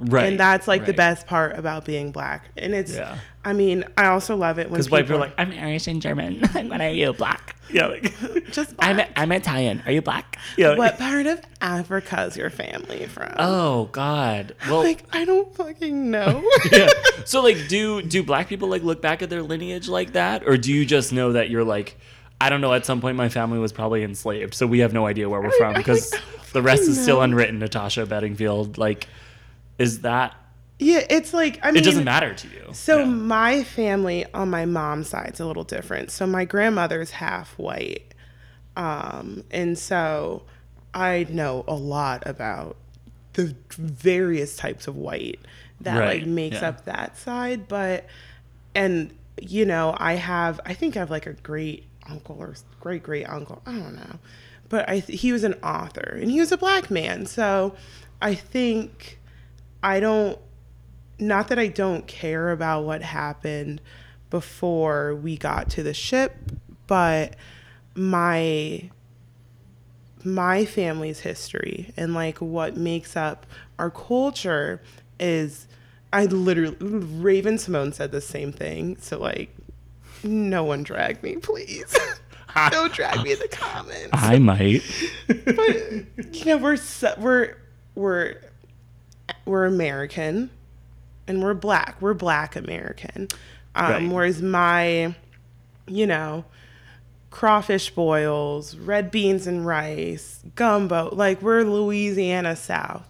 Speaker 1: right.
Speaker 2: and that's like the best part about being black and it's
Speaker 1: Yeah.
Speaker 2: i mean i also love it when
Speaker 1: Because white people are like, I'm Irish and German. when are you black? Yeah, like
Speaker 2: just
Speaker 1: I'm
Speaker 2: black.
Speaker 1: I'm Italian. Are you black? Yeah.
Speaker 2: what part of africa is your family from
Speaker 1: Oh God. Well,
Speaker 2: like i don't fucking know
Speaker 1: yeah. So like, do do black people like look back at their lineage like that, or do you just know that you're like, I don't know. At some point, my family was probably enslaved, so we have no idea where we're from because
Speaker 2: like,
Speaker 1: the rest is still unwritten. Natasha Bedingfield, like, is that?
Speaker 2: yeah it's like i mean
Speaker 1: It doesn't matter to you.
Speaker 2: So
Speaker 1: Yeah.
Speaker 2: my family on my mom's side's a little different. So my grandmother's half white. Um, and so I know a lot about the various types of white that
Speaker 1: Right,
Speaker 2: like makes
Speaker 1: yeah.
Speaker 2: up that side, but and you know, I have I think I have like a great uncle or great great uncle, I don't know. But I th- he was an author and he was a black man. So I think I don't not that I don't care about what happened before we got to the ship, but my my family's history and like what makes up our culture is I literally Raven-Symoné said the same thing. So like no one drag me, please. Don't drag me in the comments
Speaker 1: I might.
Speaker 2: but you know we're we're we're we're American and we're black. We're black American. Um,
Speaker 1: Right.
Speaker 2: Whereas my, you know, crawfish boils, red beans and rice, gumbo, like we're Louisiana South.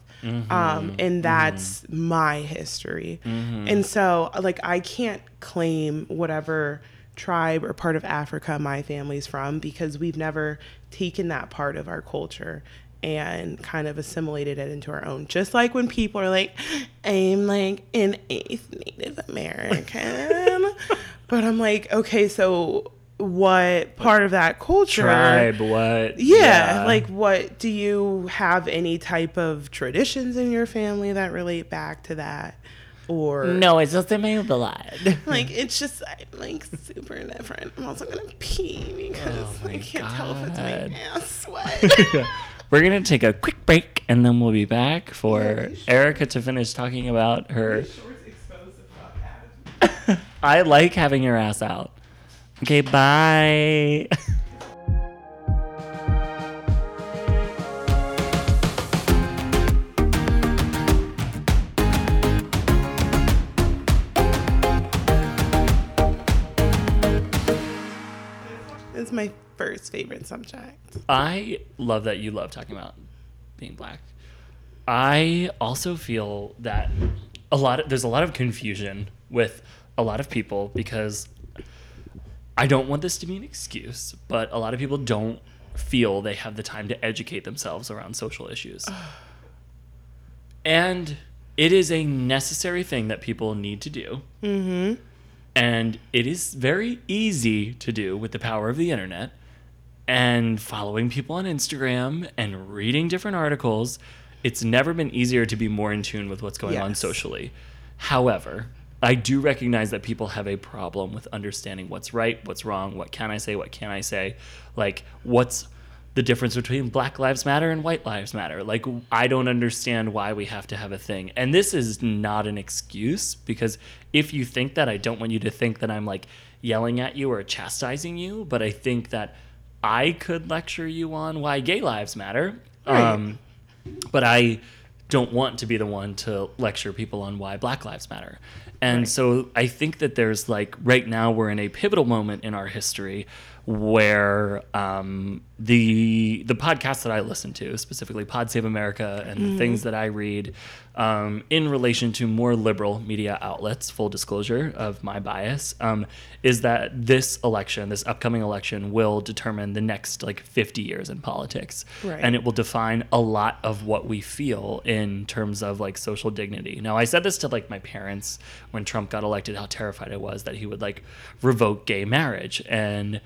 Speaker 2: Um, and that's my history. And so, like, I can't claim whatever tribe or part of Africa my family's from because we've never taken that part of our culture and kind of assimilated it into our own. Just like when people are like, I'm like an eighth Native American. but I'm like, okay, so what part of that culture?
Speaker 1: Tribe. What?
Speaker 2: Yeah, like what do you have any type of traditions in your family that relate back to that? Or
Speaker 1: No, it's just in my blood.
Speaker 2: like it's just I'm like super different. I'm also gonna pee because
Speaker 1: Oh
Speaker 2: I can't tell if it's my
Speaker 1: God.
Speaker 2: ass sweat.
Speaker 1: We're gonna take a quick break and then we'll be back for. Erica to finish talking about her. I like having your ass out. Okay, bye.
Speaker 2: first favorite subject.
Speaker 1: I love that you love talking about being black. I also feel that a lot of there's a lot of confusion with a lot of people because I don't want this to be an excuse, but a lot of people don't feel they have the time to educate themselves around social issues. and it is a necessary thing that people need to do.
Speaker 2: Mm-hmm.
Speaker 1: And it is very easy to do with the power of the internet and following people on Instagram and reading different articles. It's never been easier to be more in tune with what's going on socially. However, I do recognize that people have a problem with understanding what's right, what's wrong, what can I say, what can I say, like what's the difference between Black Lives Matter and White Lives Matter. Like, I don't understand why we have to have a thing. And this is not an excuse because if you think that, I don't want you to think that I'm like yelling at you or chastising you, but I think that I could lecture you on why gay lives matter.
Speaker 2: Right.
Speaker 1: Um, but I don't want to be the one to lecture people on why Black Lives Matter. And
Speaker 2: Right.
Speaker 1: so I think that there's like right now we're in a pivotal moment in our history where um, the the podcasts that I listen to, specifically Pod Save America and the things that I read, um, in relation to more liberal media outlets, full disclosure of my bias, um, is that this election, this upcoming election, will determine the next like 50 years in politics,
Speaker 2: Right.
Speaker 1: and it will define a lot of what we feel in terms of like social dignity. Now, I said this to like my parents when Trump got elected, how terrified I was that he would like revoke gay marriage. And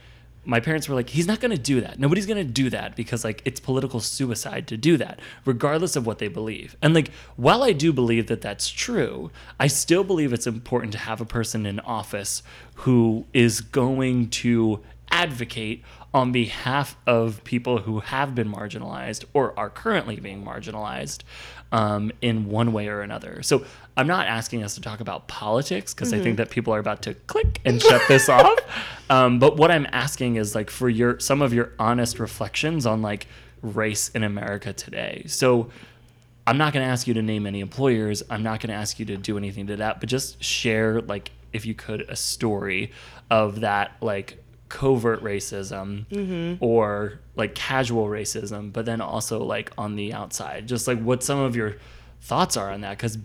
Speaker 1: my parents were like, he's not going to do that. Nobody's going to do that because like it's political suicide to do that, regardless of what they believe. And like, while I do believe that that's true, I still believe it's important to have a person in office who is going to advocate on behalf of people who have been marginalized or are currently being marginalized um, in one way or another. So I'm not asking us to talk about politics because I think that people are about to click and shut this off. Um, but what I'm asking is like for your some of your honest reflections on like race in America today. So I'm not going to ask you to name any employers. I'm not going to ask you to do anything to that, but just share, like, if you could, a story of that, like, covert racism or like casual racism, but then also like on the outside. Just like what some of your thoughts are on that. Because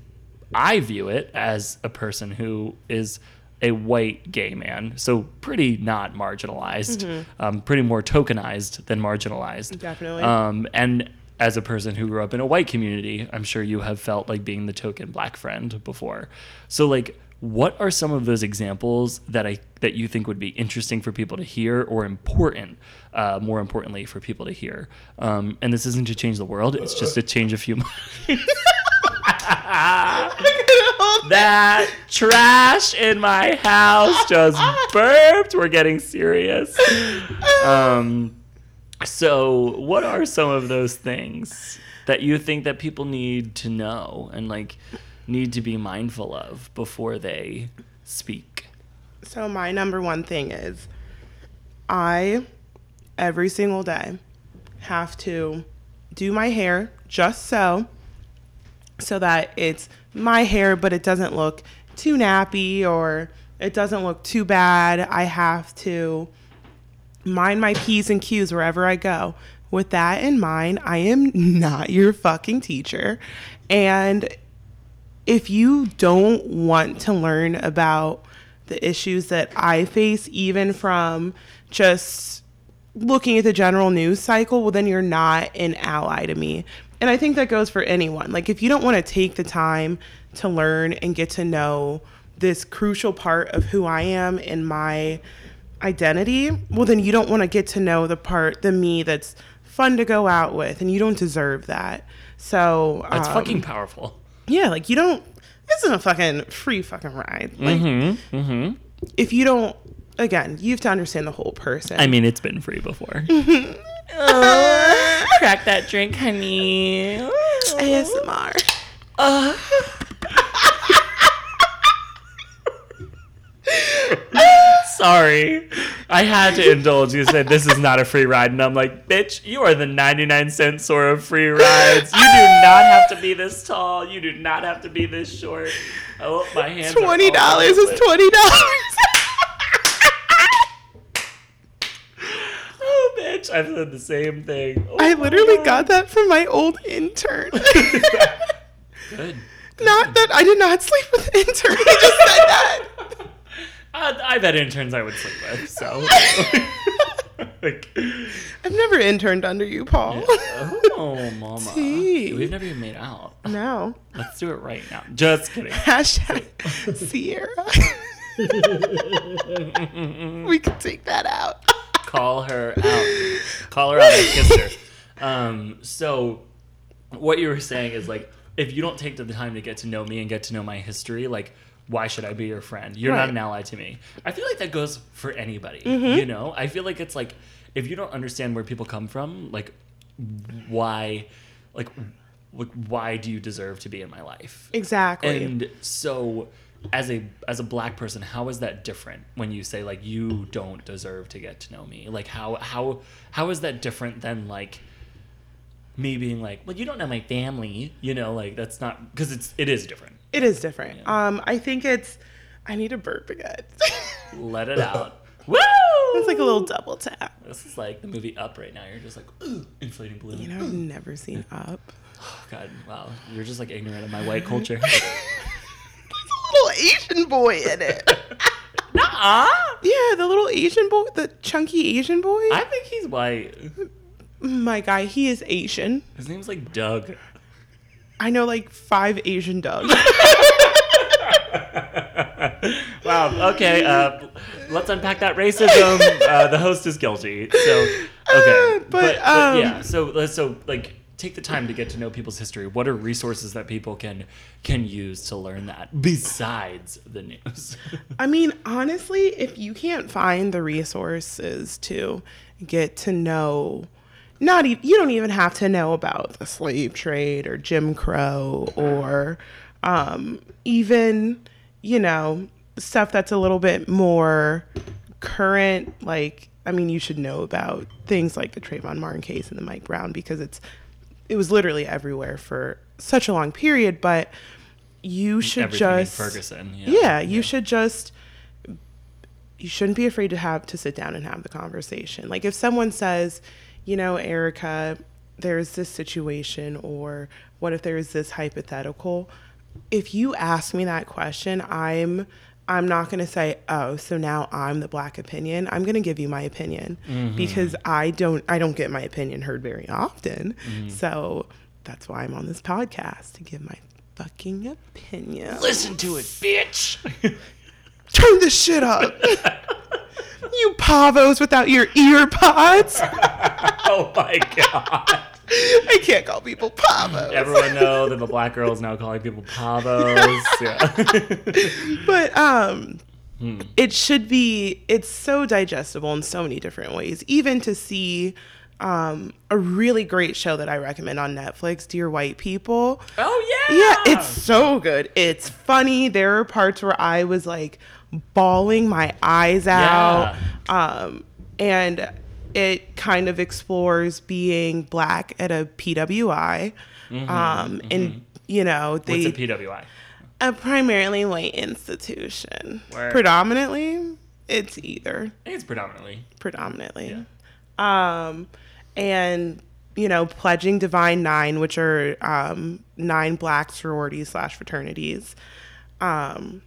Speaker 1: I view it as a person who is a white gay man, so pretty not marginalized, um, pretty more tokenized than marginalized.
Speaker 2: Definitely.
Speaker 1: Um, and as a person who grew up in a white community, I'm sure you have felt like being the token black friend before. So like what are some of those examples that I that you think would be interesting for people to hear or important, uh, more importantly for people to hear? Um, and this isn't to change the world; it's just to change a few. minds. that trash in my house just burped. We're getting serious. Um, so, what are some of those things that you think that people need to know and like need to be mindful of before they speak?
Speaker 2: So my number one thing is I every single day have to do my hair just so so that it's my hair but it doesn't look too nappy or it doesn't look too bad. I have to mind my P's and Q's wherever I go. With that in mind, I am not your fucking teacher. And if you don't want to learn about the issues that I face, even from just looking at the general news cycle, well, then you're not an ally to me. And I think that goes for anyone. Like, if you don't want to take the time to learn and get to know this crucial part of who I am and my identity, well, then you don't want to get to know the part, the me that's fun to go out with, and you don't deserve that. So,
Speaker 1: That's
Speaker 2: um,
Speaker 1: fucking powerful.
Speaker 2: yeah, like you don't. This isn't a fucking free fucking ride. Like,
Speaker 1: Mm-hmm. Mm-hmm.
Speaker 2: if you don't, again, you have to understand the whole person.
Speaker 1: I mean, it's been free before. oh, crack that drink, honey.
Speaker 2: ASMR. Uh.
Speaker 1: Sorry. I had to indulge. You said this is not a free ride. And I'm like, bitch, you are the 99 cent sort of free rides. You do not have to be this tall. You do not have to be this short. Oh, my hands. $20
Speaker 2: is
Speaker 1: $20. Bitch. I've said the same thing. Oh
Speaker 2: I literally
Speaker 1: God.
Speaker 2: got that from my old intern.
Speaker 1: Good.
Speaker 2: not that I did not sleep with the intern. He just said that.
Speaker 1: Uh, I've had interns I would sleep with, so. like,
Speaker 2: I've never interned under you, Paul.
Speaker 1: oh, mama.
Speaker 2: Tea.
Speaker 1: We've never even made out.
Speaker 2: No.
Speaker 1: Let's do it right now. Just kidding.
Speaker 2: Hashtag Sierra. we can take that out.
Speaker 1: Call her out. Call her out and kiss her. Um, so, what you were saying is like, if you don't take the time to get to know me and get to know my history, like, why should I be your friend? You're not an ally to me. I feel like that goes for anybody.
Speaker 2: Mm-hmm.
Speaker 1: You know, I feel like it's like if you don't understand where people come from, like, why, like, like why do you deserve to be in my life?
Speaker 2: Exactly.
Speaker 1: And so as a as a black person, how is that different when you say like you don't deserve to get to know me? Like how how how is that different than like me being like, well, you don't know my family, you know, like that's not because it's it is different.
Speaker 2: It is different. Um, I think it's. I need a burp again.
Speaker 1: Let it out. Woo!
Speaker 2: it's like a little double tap.
Speaker 1: This is like the movie Up right now. You're just like Ooh, inflating balloon.
Speaker 2: You know, I've never seen Up.
Speaker 1: Oh, God, wow, you're just like ignorant of my white culture.
Speaker 2: There's a little Asian boy in it.
Speaker 1: Nuh-uh.
Speaker 2: yeah, the little Asian boy, the chunky Asian boy.
Speaker 1: I think he's white.
Speaker 2: My guy, he is Asian.
Speaker 1: His name's like Doug.
Speaker 2: I know like five Asian dogs.
Speaker 1: wow. Okay. Uh, let's unpack that racism. Uh, the host is guilty. So okay.
Speaker 2: But, um,
Speaker 1: yeah. So so like take the time to get to know people's history. What are resources that people can can use to learn that besides the news?
Speaker 2: I mean, honestly, if you can't find the resources to get to know, not even you don't even have to know about the slave trade or Jim Crow or um, even you know stuff that's a little bit more current. Like, I mean, you should know about things like the Trayvon Martin case and the Mike Brown because it's it was literally everywhere for such a long period. But you mm, should
Speaker 1: Everything
Speaker 2: just
Speaker 1: Ferguson.
Speaker 2: yeah, you should just you shouldn't be afraid to have to sit down and have the conversation. Like if someone says, you know, Erica, there's this situation or what if there's this hypothetical? If you ask me that question, I'm I'm not going to say, "Oh, so now I'm the black opinion." I'm going to give you my opinion mm-hmm. because I don't I don't get my opinion heard very often. Mm-hmm. So that's why I'm on this podcast to give my fucking opinion.
Speaker 1: Listen to it, bitch.
Speaker 2: Turn this shit up. you pavos without your ear pods.
Speaker 1: oh my god.
Speaker 2: I can't call people pavos.
Speaker 1: Everyone know that the black girl is now calling people pavos. Yeah.
Speaker 2: but um it should be it's so digestible in so many different ways. Even to see um a really great show that I recommend on Netflix, Dear White People.
Speaker 1: oh yeah.
Speaker 2: Yeah, it's so good. It's funny. There are parts where I was like bawling my eyes out. Um, and it kind of explores being black at a PWI. um, and, you know, they,
Speaker 1: What's a PWI?
Speaker 2: a primarily white institution.
Speaker 1: Word.
Speaker 2: Predominantly, it's either
Speaker 1: I think it's predominantly.
Speaker 2: predominantly. Um, and you know, pledging Divine Nine, which are um, nine black sororities slash fraternities, um,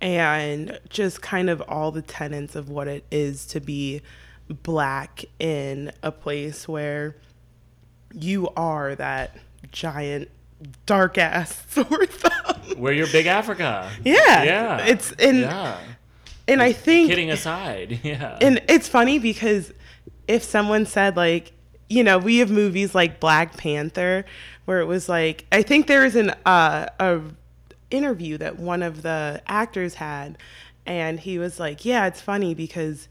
Speaker 2: and just kind of all the tenets of what it is to be black in a place where you are that giant dark ass sort sore thumb.
Speaker 1: you're big Africa.
Speaker 2: Yeah,
Speaker 1: Yeah.
Speaker 2: It's and
Speaker 1: yeah.
Speaker 2: and I think
Speaker 1: Kidding aside. Yeah.
Speaker 2: and it's funny because if someone said like you know we have movies like black panther where it was like i think there was an uh, a interview that one of the actors had and he was like yeah it's funny because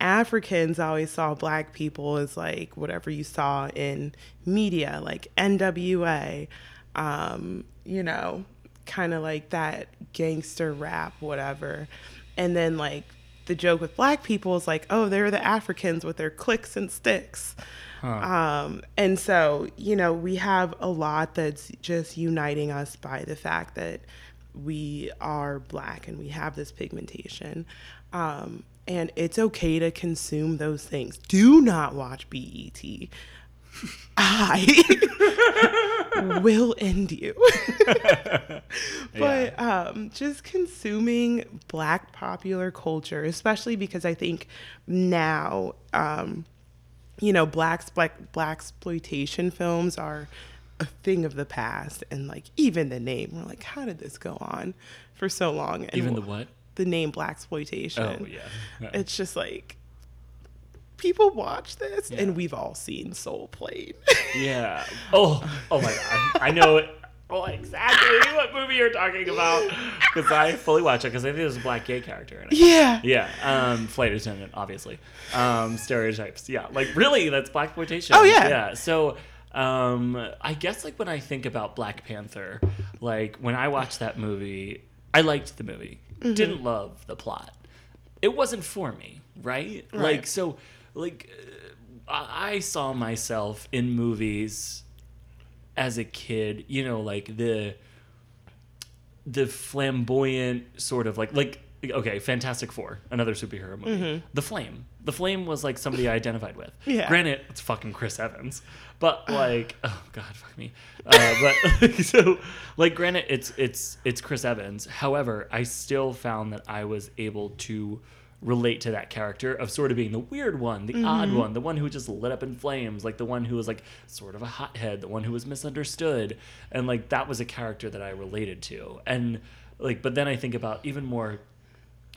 Speaker 2: africans always saw black people as like whatever you saw in media like nwa um, you know kind of like that gangster rap whatever and then like the joke with black people is like, oh, they're the Africans with their clicks and sticks. Um, and so, you know, we have a lot that's just uniting us by the fact that we are black and we have this pigmentation. Um, and it's okay to consume those things. Do not watch BET. I will end you. but um, just consuming black popular culture, especially because I think now, um, you know, black black blaxploitation films are a thing of the past, and like even the name, we're like, how did this go on for so long? And
Speaker 1: Even the what?
Speaker 2: The name blaxploitation.
Speaker 1: Oh yeah. Yeah.
Speaker 2: It's just like people watch this,
Speaker 1: Yeah.
Speaker 2: and we've all seen Soul Plane.
Speaker 1: Yeah. Oh, oh my god. I know it. Oh, exactly what movie you're talking about because I fully watch it because I think there's a black gay character in it.
Speaker 2: yeah.
Speaker 1: Yeah, um, flight attendant, obviously. Um, stereotypes. Yeah, like really, that's blaxploitation.
Speaker 2: Oh, yeah.
Speaker 1: yeah. So, um, I guess like when I think about Black Panther, like when I watched that movie, I liked the movie.
Speaker 2: Mm-hmm.
Speaker 1: Didn't love the plot. It wasn't for me, right? Like so. like uh, I I saw myself in movies as a kid, you know, like the the flamboyant sort of like like okay, Fantastic Four, another superhero movie. The Flame. The Flame was like somebody I identified with.
Speaker 2: Yeah.
Speaker 1: Granted, it's fucking Chris Evans, but like, oh god, fuck me. Uh, but so, like, granted, it's it's it's Chris Evans. However, I still found that I was able to relate to that character of sort of being the weird one, the odd one, the one who just lit up in flames, like the one who was like sort of a hothead, the one who was misunderstood, and like that was a character that I related to, and like, but then I think about even more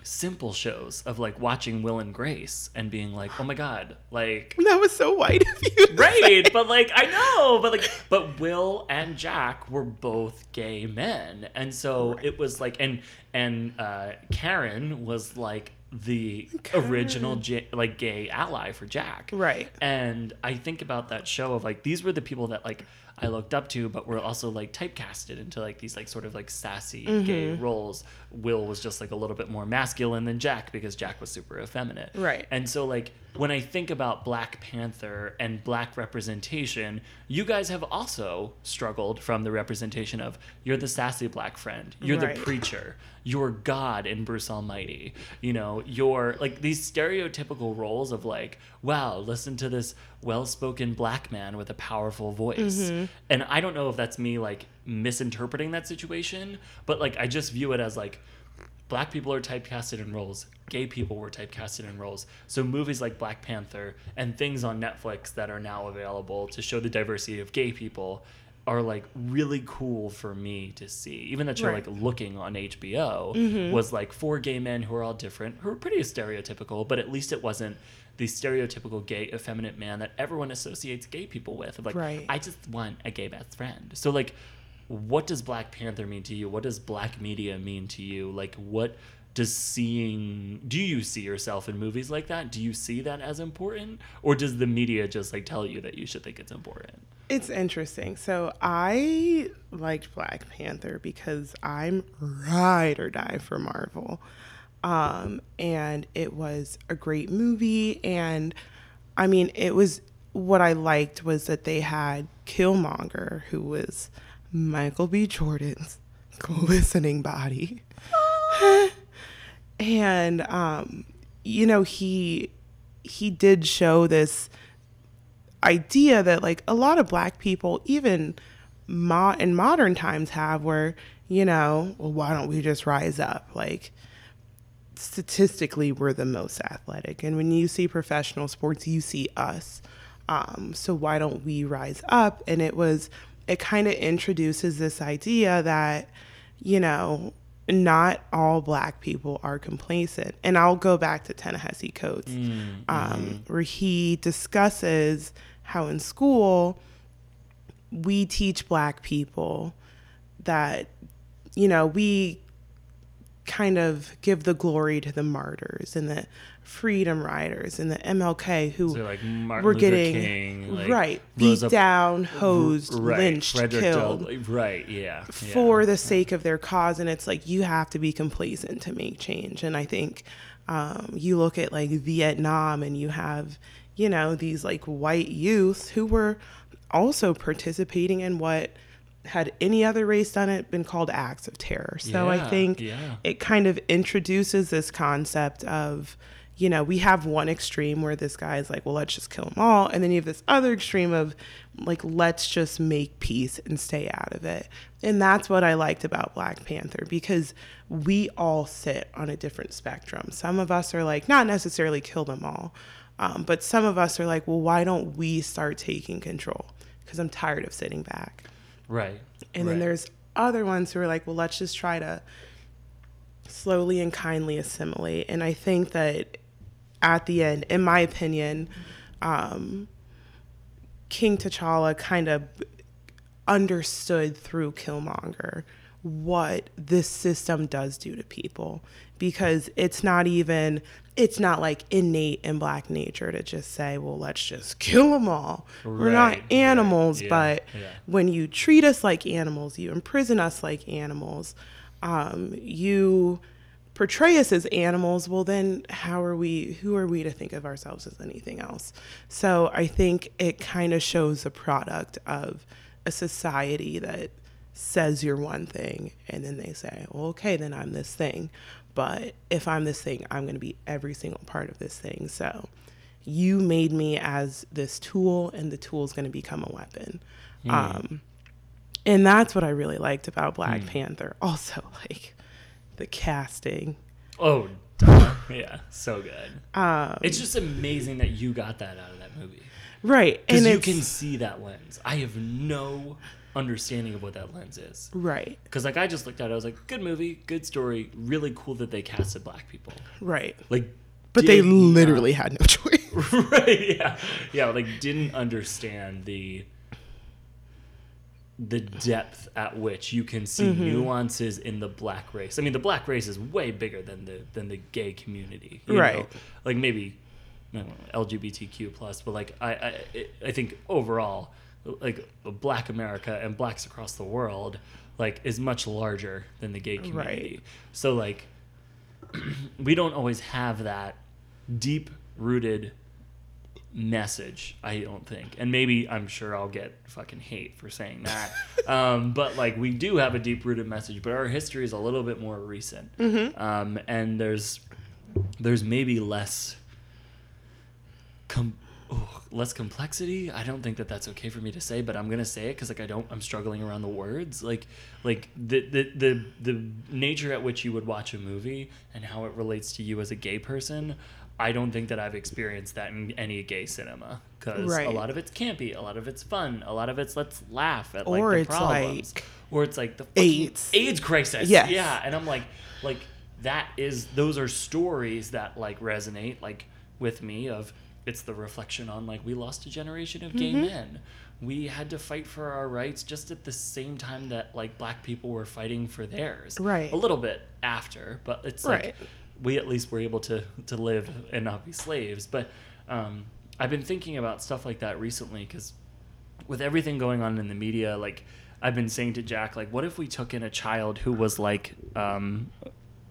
Speaker 1: simple shows of like watching Will and Grace and being like, oh my god, like
Speaker 2: That was so white of you.
Speaker 1: right but like i know but like but will and jack were both gay men and so it was like and and uh karen was like the original J- like gay ally for jack
Speaker 2: Right.
Speaker 1: and i think about that show of like these were the people that like i looked up to but were also like typecasted into like these like sort of like sassy gay
Speaker 2: Mm-hmm.
Speaker 1: roles will was just like a little bit more masculine than jack because jack was super effeminate
Speaker 2: Right.
Speaker 1: and so, like, when I think about Black Panther and black representation, you guys have also struggled from the representation of you're the sassy black friend, you're
Speaker 2: Right.
Speaker 1: the preacher, you're God in Bruce Almighty. You know, you're like these stereotypical roles of like, wow, listen to this well spoken black man with a powerful voice. Mm-hmm. And I don't know if that's me like misinterpreting that situation, but like, I just view it as like, black people are typecasted in roles. Gay people were typecasted in roles. So movies like black panther and things on netflix that are now available to show the diversity of gay people are like really cool for me to see. Even that show
Speaker 2: Right.
Speaker 1: like looking on hbo mm-hmm. was like four gay men who are all different who are pretty stereotypical but at least it wasn't the stereotypical gay effeminate man that everyone associates gay people with. Like
Speaker 2: Right.
Speaker 1: i just want a gay best friend. So like what does Black Panther mean to you? What does black media mean to you? Like, what does seeing, do you see yourself in movies like that? Do you see that as important? Or does the media just like tell you that you should think it's important?
Speaker 2: It's interesting. So I liked Black Panther because I'm ride or die for Marvel. Um, and it was a great movie. And I mean, it was what I liked was that they had Killmonger, who was Michael B. Jordan's glistening body. and um, you know, he he did show this idea that like a lot of black people even mo- in modern times have where you know well why don't we just rise up like statistically we're the most athletic and when you see professional sports you see us um, so why don't we rise up and it was it kind of introduces this idea that you know not all black people are complacent. And i'll go back to Ta-Nehisi coates. Um, where he discusses how in school we teach black people that you know we kind of give the glory to the martyrs and the freedom riders and the MLK who
Speaker 1: So, like, Martin
Speaker 2: were
Speaker 1: Luther
Speaker 2: getting
Speaker 1: King, like,
Speaker 2: right beat down, hosed,
Speaker 1: right.
Speaker 2: lynched,
Speaker 1: Frederick
Speaker 2: killed
Speaker 1: Douglass- right, yeah. yeah.
Speaker 2: for the sake of their cause and it's like you have to be complacent to make change and i think um, you look at like vietnam and you have you know these like white youth who were also participating in what had any other race done it been called acts of terror so i think
Speaker 1: yeah.
Speaker 2: it kind of introduces this concept of you know we have one extreme where this guy is like well let's just kill them all. And then you have this other extreme of like let's just make peace and stay out of it. And that's what i liked about black panther because we all sit on a different spectrum. Some of us are like not necessarily kill them all um, but some of us are like well why don't we start taking control? Because i'm tired of sitting back.
Speaker 1: Right.
Speaker 2: and then there's other ones who are like, well, let's just try to slowly and kindly assimilate. And I think that at the end, in my opinion, um, King T'Challa kind of understood through Killmonger what this system does do to people. Because it's not even it's not like innate in black nature to just say well let's just kill them all. We're
Speaker 1: Right,
Speaker 2: not
Speaker 1: right,
Speaker 2: animals
Speaker 1: yeah,
Speaker 2: but
Speaker 1: yeah.
Speaker 2: when you treat us like animals you imprison us like animals um, you portray us as animals, well then how are we who are we to think of ourselves as anything else? So I think it kind of shows a product of a society that says you're one thing and then they say, well, okay, then I'm this thing. But if I'm this thing, I'm going to be every single part of this thing. So you made me as this tool, and the tool is going to become a weapon. Um, and that's what I really liked about Black Panther. Also, like the casting.
Speaker 1: Oh, duh. yeah, so good.
Speaker 2: Um,
Speaker 1: It's just amazing that you got that out of that movie.
Speaker 2: right. And
Speaker 1: you can see that lens. I have no understanding of what that lens is.
Speaker 2: right.
Speaker 1: Because like I just looked at it, I was like, good movie, good story, really cool that they casted black people.
Speaker 2: Right.
Speaker 1: Like,
Speaker 2: But they
Speaker 1: not-
Speaker 2: literally had no choice.
Speaker 1: right, yeah, yeah, like didn't understand the the depth at which you can see
Speaker 2: Mm-hmm.
Speaker 1: nuances in the black race. I mean, the black race is way bigger than the than the gay community, you
Speaker 2: Right.
Speaker 1: know? Like maybe know, LGBTQ plus, but like I I, I think overall, like Black America and blacks across the world, like is much larger than the gay community.
Speaker 2: Right.
Speaker 1: So like we don't always have that deep rooted message i don't think. And maybe i'm sure i'll get fucking hate for saying that. Um, but like we do have a deep rooted message but our history is a little bit more recent. Um, and there's there's maybe less com- oh, less complexity. I don't think that that's okay for me to say but i'm gonna say it because like i don't i'm struggling around the words. Like like the, the the the nature at which you would watch a movie and how it relates to you as a gay person i don't think that i've experienced that in any gay cinema because a lot of it's campy a lot of it's fun a lot of it's let's laugh at like
Speaker 2: Or
Speaker 1: the problems
Speaker 2: like
Speaker 1: or it's like the
Speaker 2: AIDS.
Speaker 1: AIDS crisis.
Speaker 2: Yes.
Speaker 1: Yeah, and I'm like, like that is those are stories that like resonate like with me of it's the reflection on like we lost a generation of gay
Speaker 2: Mm-hmm.
Speaker 1: men. We had to fight for our rights just at the same time that like black people were fighting for theirs.
Speaker 2: Right.
Speaker 1: A little bit after, but it's like
Speaker 2: Right.
Speaker 1: We at least were able to to live and not be slaves. But um, I've been thinking about stuff like that recently because with everything going on in the media, like I've been saying to Jack, like, what if we took in a child who was like um,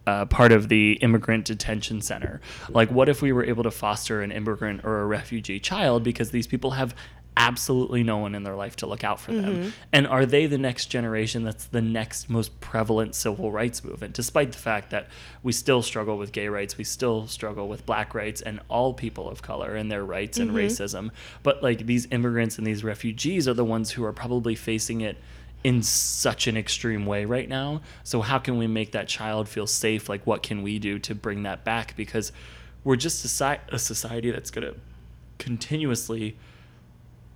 Speaker 1: uh, part of the immigrant detention center? Like, what if we were able to foster an immigrant or a refugee child because these people have absolutely no one in their life to look out for them? Mm-hmm. And are they the next generation that's the next most prevalent civil rights movement, despite the fact that we still struggle with gay rights, we still struggle with black rights and all people of color and their rights and mm-hmm. racism. But like these immigrants and these refugees are the ones who are probably facing it in such an extreme way right now. So how can we make that child feel safe? Like what can we do to bring that back? Because we're just a, a society that's going to continuously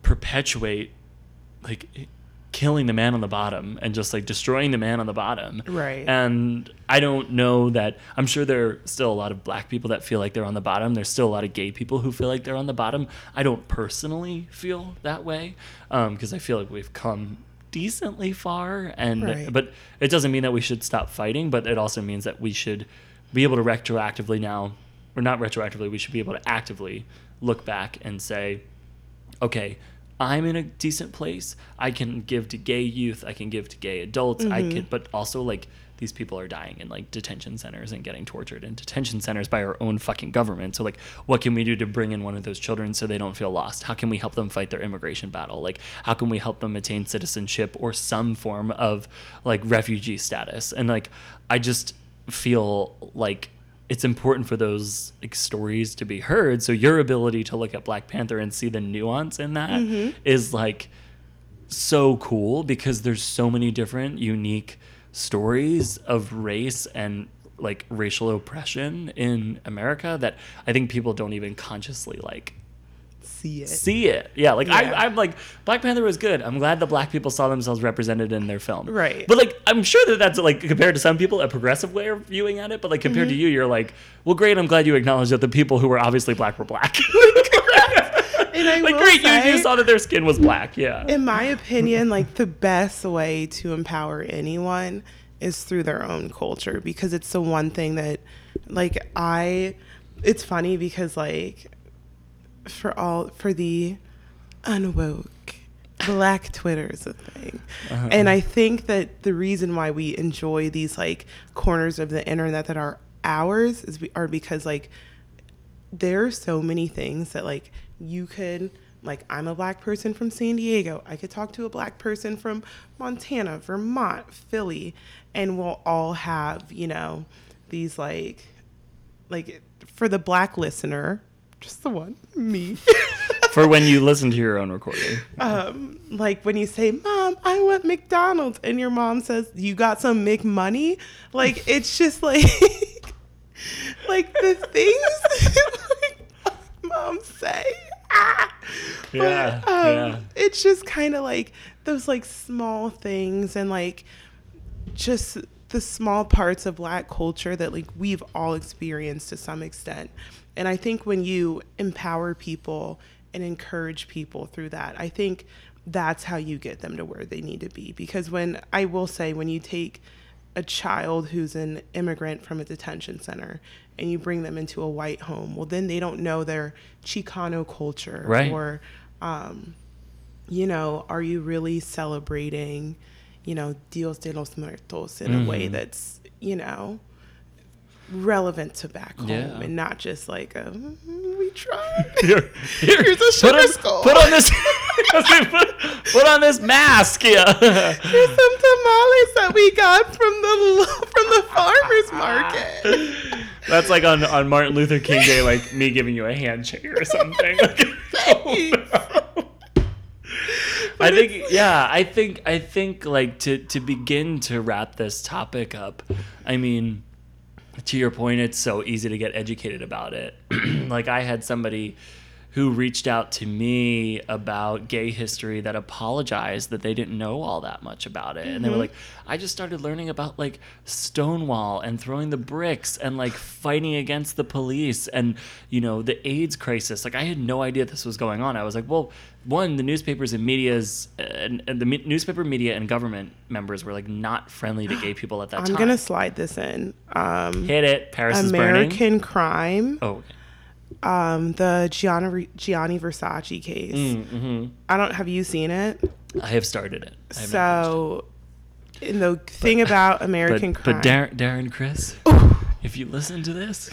Speaker 1: perpetuate like killing the man on the bottom and just like destroying the man on the bottom.
Speaker 2: Right.
Speaker 1: And I don't know that I'm sure there are still a lot of black people that feel like they're on the bottom. There's still a lot of gay people who feel like they're on the bottom. I don't personally feel that way um, because I feel like we've come decently far and
Speaker 2: Right.
Speaker 1: but it doesn't mean that we should stop fighting but it also means that we should be able to retroactively now or not retroactively we should be able to actively look back and say okay, I'm in a decent place. I can give to gay youth. I can give to gay adults. I mm-hmm. can, but also like these people are dying in like detention centers and getting tortured in detention centers by our own fucking government. So like, what can we do to bring in one of those children so they don't feel lost? How can we help them fight their immigration battle? Like, how can we help them attain citizenship or some form of like refugee status? And like, I just feel like it's important for those like, stories to be heard. So your ability to look at Black Panther and see the nuance in that mm-hmm. is like so cool because there's so many different unique stories of race and like racial oppression in America that I think people don't even consciously like
Speaker 2: See it.
Speaker 1: see it. Yeah, like
Speaker 2: Yeah.
Speaker 1: I, I'm like Black Panther was good. I'm glad the black people saw themselves represented in their film.
Speaker 2: Right.
Speaker 1: But like I'm sure that that's like compared to some people a progressive way of viewing at it. But like compared
Speaker 2: Mm-hmm.
Speaker 1: to you, you're like, well, great. I'm glad you acknowledge that the people who were obviously black were black.
Speaker 2: And I
Speaker 1: like great, you, you saw that their skin was black. Yeah.
Speaker 2: in my opinion, like the best way to empower anyone is through their own culture because it's the one thing that, like, I, it's funny because, like, for all, for the unwoke, black Twitter is a thing. Uh-huh. And I think that the reason why we enjoy these, like, corners of the internet that are ours is are because like there are so many things that like you could like I'm a black person from San Diego. I could talk to a black person from Montana, Vermont, Philly, and we'll all have, you know, these like like for the black listener, just the one, me.
Speaker 1: For when you listen to your own recording.
Speaker 2: um, like when you say, "Mom, I want McDonald's," and your mom says, "You got some McMoney," like it's just like, like the things like moms say. Ah!
Speaker 1: Yeah,
Speaker 2: But, um,
Speaker 1: yeah.
Speaker 2: It's just kind of like those like small things and like just the small parts of black culture that like we've all experienced to some extent. And I think when you empower people and encourage people through that, I think that's how you get them to where they need to be. Because when I will say, when you take a child who's an immigrant from a detention center and you bring them into a white home, well, then they don't know their Chicano culture
Speaker 1: Right.
Speaker 2: or, um, you know, are you really celebrating, you know, Dios de los Muertos in a way that's, you know, relevant to back home
Speaker 1: Yeah.
Speaker 2: and not just like a, "Mm, we tried.
Speaker 1: Here, here,
Speaker 2: Here's a
Speaker 1: put
Speaker 2: sugar
Speaker 1: on,
Speaker 2: skull.
Speaker 1: Put on this. put, put on this mask. Yeah.
Speaker 2: Here's some tamales that we got from the from the farmers market.
Speaker 1: That's like on, on Martin Luther King Day, like me giving you a handshake or something. Oh, I think yeah, I think I think like to to begin to wrap this topic up. I mean, to your point, it's so easy to get educated about it. like I had somebody who reached out to me about gay history that apologized that they didn't know all that much about it. And they were like, I just started learning about like Stonewall and throwing the bricks and like fighting against the police and, you know, the AIDS crisis. Like I had no idea this was going on. I was like, well, one, the newspapers and media's and, and the me- newspaper media and government members were like not friendly to gay people at that time.
Speaker 2: I'm gonna slide this in. Um,
Speaker 1: hit it. Paris is burning.
Speaker 2: American Crime,
Speaker 1: Oh, okay.
Speaker 2: Um, the Gianni Gianni Versace case.
Speaker 1: mm-hmm.
Speaker 2: I don't. Have you seen it?
Speaker 1: I have started it. It.
Speaker 2: So, in the thing about American
Speaker 1: but,
Speaker 2: Crime,
Speaker 1: but Darren, Darren Criss, if you listen to this,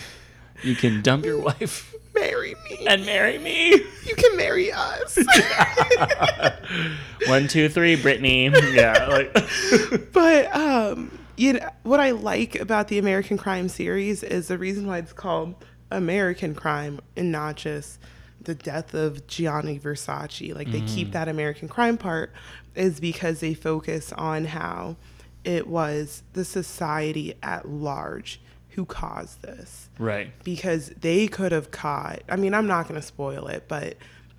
Speaker 1: you can dump your wife
Speaker 2: marry me.
Speaker 1: and marry me.
Speaker 2: you can marry us.
Speaker 1: One, two, three, Brittany. Yeah, like
Speaker 2: but um, you know what I like about the American Crime series is the reason why it's called American Crime and not just the death of Gianni Versace. Like they keep that American Crime part is because they focus on how it was the society at large who caused this
Speaker 1: right.
Speaker 2: because they could have caught. I mean, I'm not going to spoil it, but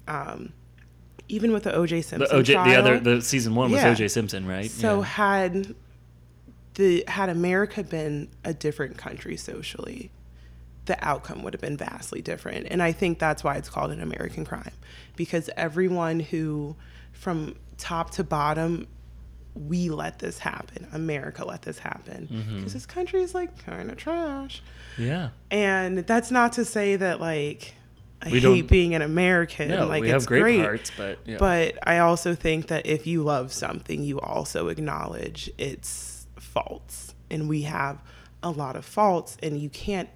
Speaker 2: um, even with the O.J. Simpson The
Speaker 1: OJ, the other, the season one was OJ Simpson, right?
Speaker 2: so
Speaker 1: Yeah.
Speaker 2: had the had America been a different country socially, the outcome would have been vastly different. And I think that's why it's called an American crime, because everyone who, from top to bottom, we let this happen. America let this happen because
Speaker 1: Mm-hmm.
Speaker 2: this country is like kind of trash.
Speaker 1: yeah.
Speaker 2: And that's not to say that like I
Speaker 1: We
Speaker 2: hate being an American.
Speaker 1: No,
Speaker 2: like
Speaker 1: we
Speaker 2: it's
Speaker 1: have great,
Speaker 2: great
Speaker 1: parts, but yeah.
Speaker 2: but I also think that if you love something, you also acknowledge its faults. And we have a lot of faults, and you can't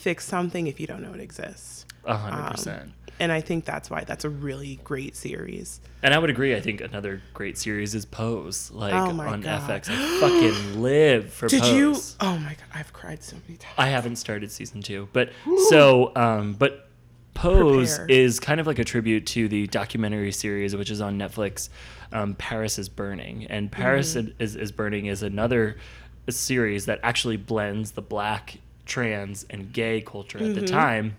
Speaker 2: fix something if you don't know it exists.
Speaker 1: a hundred
Speaker 2: Um,
Speaker 1: percent.
Speaker 2: And I think that's why that's a really great series.
Speaker 1: And I would agree. I think another great series is Pose, like
Speaker 2: Oh
Speaker 1: on
Speaker 2: God.
Speaker 1: FX. I fucking live for Pose.
Speaker 2: Did
Speaker 1: Pose.
Speaker 2: you? Oh my god, I've cried so many times.
Speaker 1: I haven't started season two, but so um, but Pose
Speaker 2: Prepare.
Speaker 1: is kind of like a tribute to the documentary series which is on Netflix. Um, Paris is burning, and Paris
Speaker 2: Mm-hmm.
Speaker 1: is, is burning is another series that actually blends the black, trans, and gay culture at
Speaker 2: Mm-hmm.
Speaker 1: the time,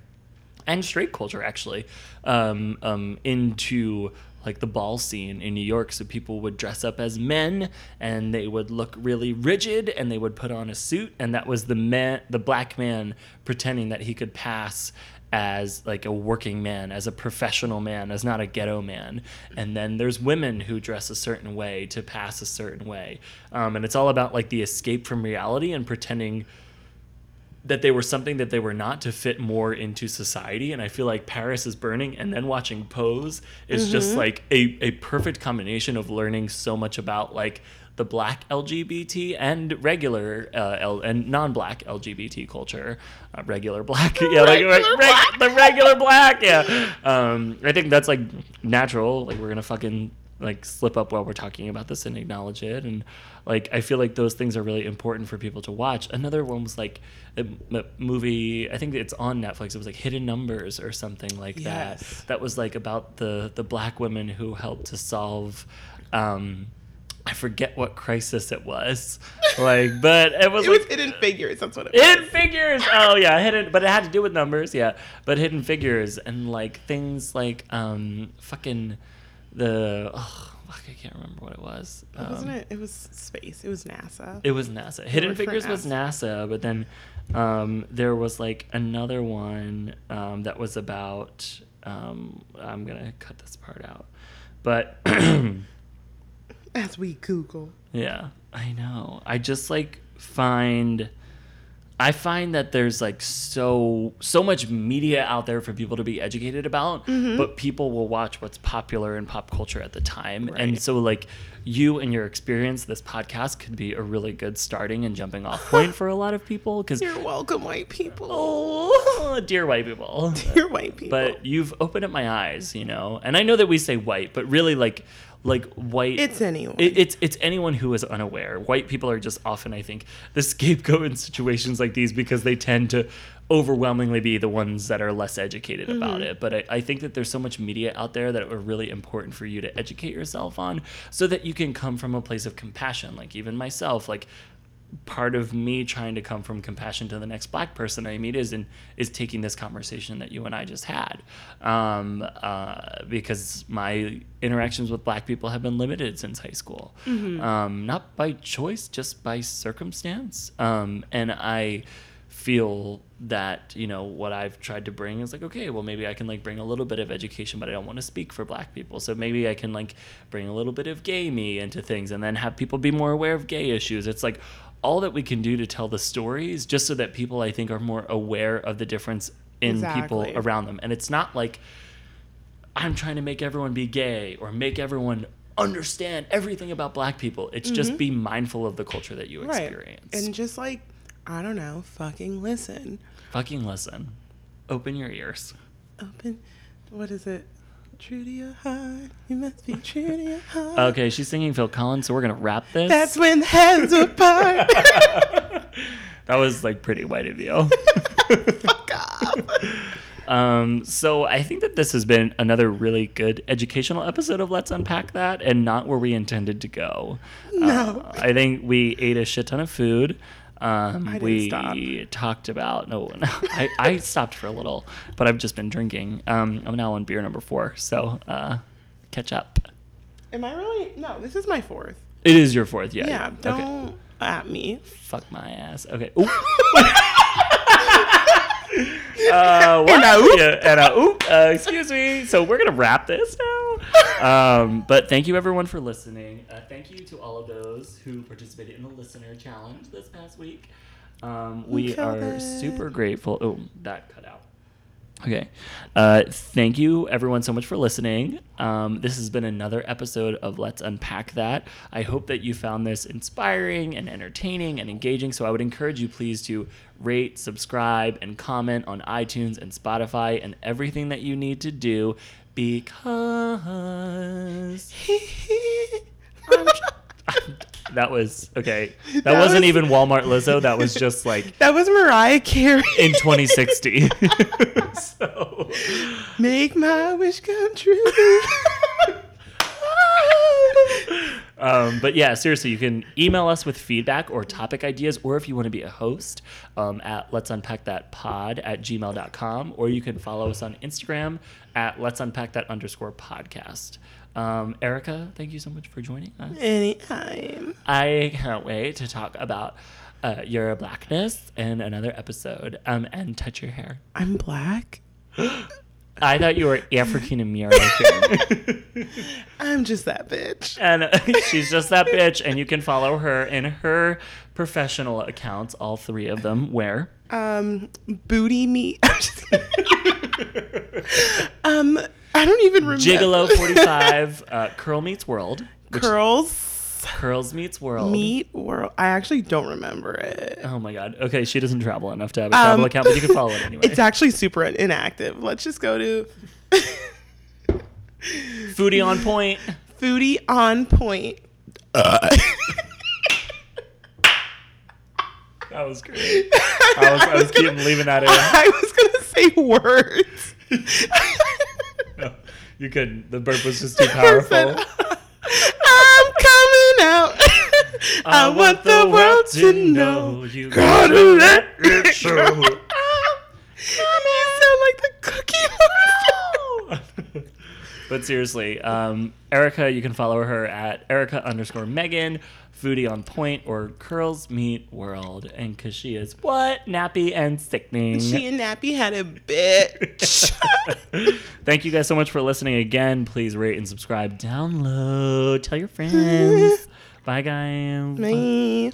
Speaker 1: and straight culture actually, um, um, into like the ball scene in New York. So people would dress up as men and they would look really rigid and they would put on a suit. And that was the man, the black man pretending that he could pass as like a working man, as a professional man, as not a ghetto man. And then there's women who dress a certain way to pass a certain way. Um, and it's all about like the escape from reality and pretending that they were something that they were not to fit more into society. And I feel like Paris is Burning and then watching Pose is
Speaker 2: Mm-hmm.
Speaker 1: just like a, a perfect combination of learning so much about like the black LGBT and regular uh, L- and non-black LGBT culture, uh, regular black, yeah, like
Speaker 2: Regular
Speaker 1: reg-
Speaker 2: black.
Speaker 1: the regular black, yeah. Um, I think that's like natural. Like we're gonna fucking like slip up while we're talking about this and acknowledge it, and like I feel like those things are really important for people to watch. Another one was like a, m- movie. I think it's on Netflix. It was like Hidden Numbers or something like
Speaker 2: Yes.
Speaker 1: that. That was like about the the black women who helped to solve. Um, I forget what crisis it was, like, but it was
Speaker 2: It
Speaker 1: like
Speaker 2: was Hidden Figures. That's what it was.
Speaker 1: Hidden figures. Oh yeah, hidden, but it had to do with numbers. Yeah, but hidden figures and like things like um fucking the oh, fuck, I can't remember what it was.
Speaker 2: Wasn't
Speaker 1: Um,
Speaker 2: it? It was space. It was NASA.
Speaker 1: It was NASA. Hidden Figures was NASA, but then um, there was like another one um, that was about. Um, I'm gonna cut this part out, but
Speaker 2: As we Google.
Speaker 1: Yeah, I know. I just like find I find that there's like so so much media out there for people to be educated about,
Speaker 2: Mm-hmm.
Speaker 1: but people will watch what's popular in pop culture at the time. And so like you and your experience this podcast could be a really good starting and jumping off point for a lot of people cuz
Speaker 2: You're welcome, white people.
Speaker 1: oh, dear white people.
Speaker 2: You're white people.
Speaker 1: But you've opened up my eyes, you know. And I know that we say white, but really like like white
Speaker 2: It's anyone.
Speaker 1: it, it's it's anyone who is unaware. White people are just often, I think, the scapegoat in situations like these because they tend to overwhelmingly be the ones that are less educated mm-hmm. about it. But I, I think that there's so much media out there that are really important for you to educate yourself on so that you can come from a place of compassion. Like even myself, like part of me trying to come from compassion to the next black person I meet is in is taking this conversation that you and I just had, um, uh, because my interactions with black people have been limited since high school, um, not by choice, just by circumstance, um, and I feel that you know what I've tried to bring is like okay well maybe I can like bring a little bit of education but I don't want to speak for black people. So maybe I can like bring a little bit of gay me into things and then have people be more aware of gay issues. It's like all that we can do to tell the stories just so that people I think are more aware of the difference in people around them and it's not like I'm trying to make everyone be gay or make everyone understand everything about black people it's just be mindful of the culture that you
Speaker 2: Mm-hmm. right.
Speaker 1: experience
Speaker 2: And just like, I don't know, fucking listen.
Speaker 1: Fucking listen. Open your ears.
Speaker 2: Open. What is it? True to your heart. You must be true to your heart.
Speaker 1: Okay, she's singing Phil Collins, so we're gonna wrap this.
Speaker 2: That's when heads are apart.
Speaker 1: that was like pretty white of you.
Speaker 2: Fuck off.
Speaker 1: um, so I think that this has been another really good educational episode of Let's Unpack That, and not where we intended to go.
Speaker 2: No.
Speaker 1: Uh, I think we ate a shit ton of food. Um,
Speaker 2: I
Speaker 1: we
Speaker 2: stop.
Speaker 1: talked about no, no I, I stopped for a little, but I've just been drinking. Um, I'm now on beer number four, so uh, catch up.
Speaker 2: Am I really? No, this is my fourth.
Speaker 1: It is your fourth, yeah.
Speaker 2: Yeah,
Speaker 1: Okay.
Speaker 2: don't at me.
Speaker 1: Fuck my ass. Okay. Uh.
Speaker 2: And a oop.
Speaker 1: Yeah, and a oop. Uh, excuse me. So we're gonna wrap this now. Um, but thank you everyone for listening. Uh, thank you to all of those who participated in the listener challenge this past week. Um, we are
Speaker 2: it.
Speaker 1: super grateful. Oh, that cut out. Okay. Uh, thank you, everyone, so much for listening. Um, this has been another episode of Let's Unpack That. I hope that you found this inspiring and entertaining and engaging. So I would encourage you, please, to rate, subscribe, and comment on iTunes and Spotify and everything that you need to do because. I'm that was okay. That,
Speaker 2: That
Speaker 1: wasn't
Speaker 2: was-
Speaker 1: even Walmart Lizzo. That was just like
Speaker 2: that was Mariah Carey.
Speaker 1: in 2060. so,
Speaker 2: Make my wish come true.
Speaker 1: um, but yeah, seriously, you can email us with feedback or topic ideas, or if you want to be a host, um, at let's unpack that pod at gmail.com, or you can follow us on Instagram at let's unpack that underscore podcast. Um, Erica, thank you so much for joining us.
Speaker 2: Anytime.
Speaker 1: I can't wait to talk about uh, your blackness in another episode um, and touch your hair.
Speaker 2: I'm black.
Speaker 1: I thought you were African American.
Speaker 2: I'm just that bitch.
Speaker 1: and uh, she's just that bitch. And you can follow her in her professional accounts, all three of them. Where?
Speaker 2: Um, booty meat. Um, I don't even remember.
Speaker 1: Gigolo 45, uh, Curl Meets World.
Speaker 2: curls
Speaker 1: Curls Meets World.
Speaker 2: Meet world. I actually don't remember it.
Speaker 1: Oh my god. Okay, she doesn't travel enough to have a travel
Speaker 2: Um,
Speaker 1: account, but you can follow it anyway.
Speaker 2: It's actually super inactive. Let's just go to
Speaker 1: Foodie on point.
Speaker 2: foodie on point.
Speaker 1: That was great. I was, I was keeping leaving that in.
Speaker 2: I was gonna say words.
Speaker 1: You couldn't. The burp was just too powerful.
Speaker 2: I'm coming out. I, want the world to know.
Speaker 1: You
Speaker 2: Gotta let it
Speaker 1: show.
Speaker 2: you sound like the cookie.
Speaker 1: But seriously, um, Erica, you can follow her at Erica underscore Megan, Foodie on Point, or Curls Meet World. And because she is what? Nappy and sickening.
Speaker 2: She and Nappy had a bitch.
Speaker 1: Thank you guys so much for listening again. Please rate and subscribe, download, tell your friends. Bye, guys.
Speaker 2: Me.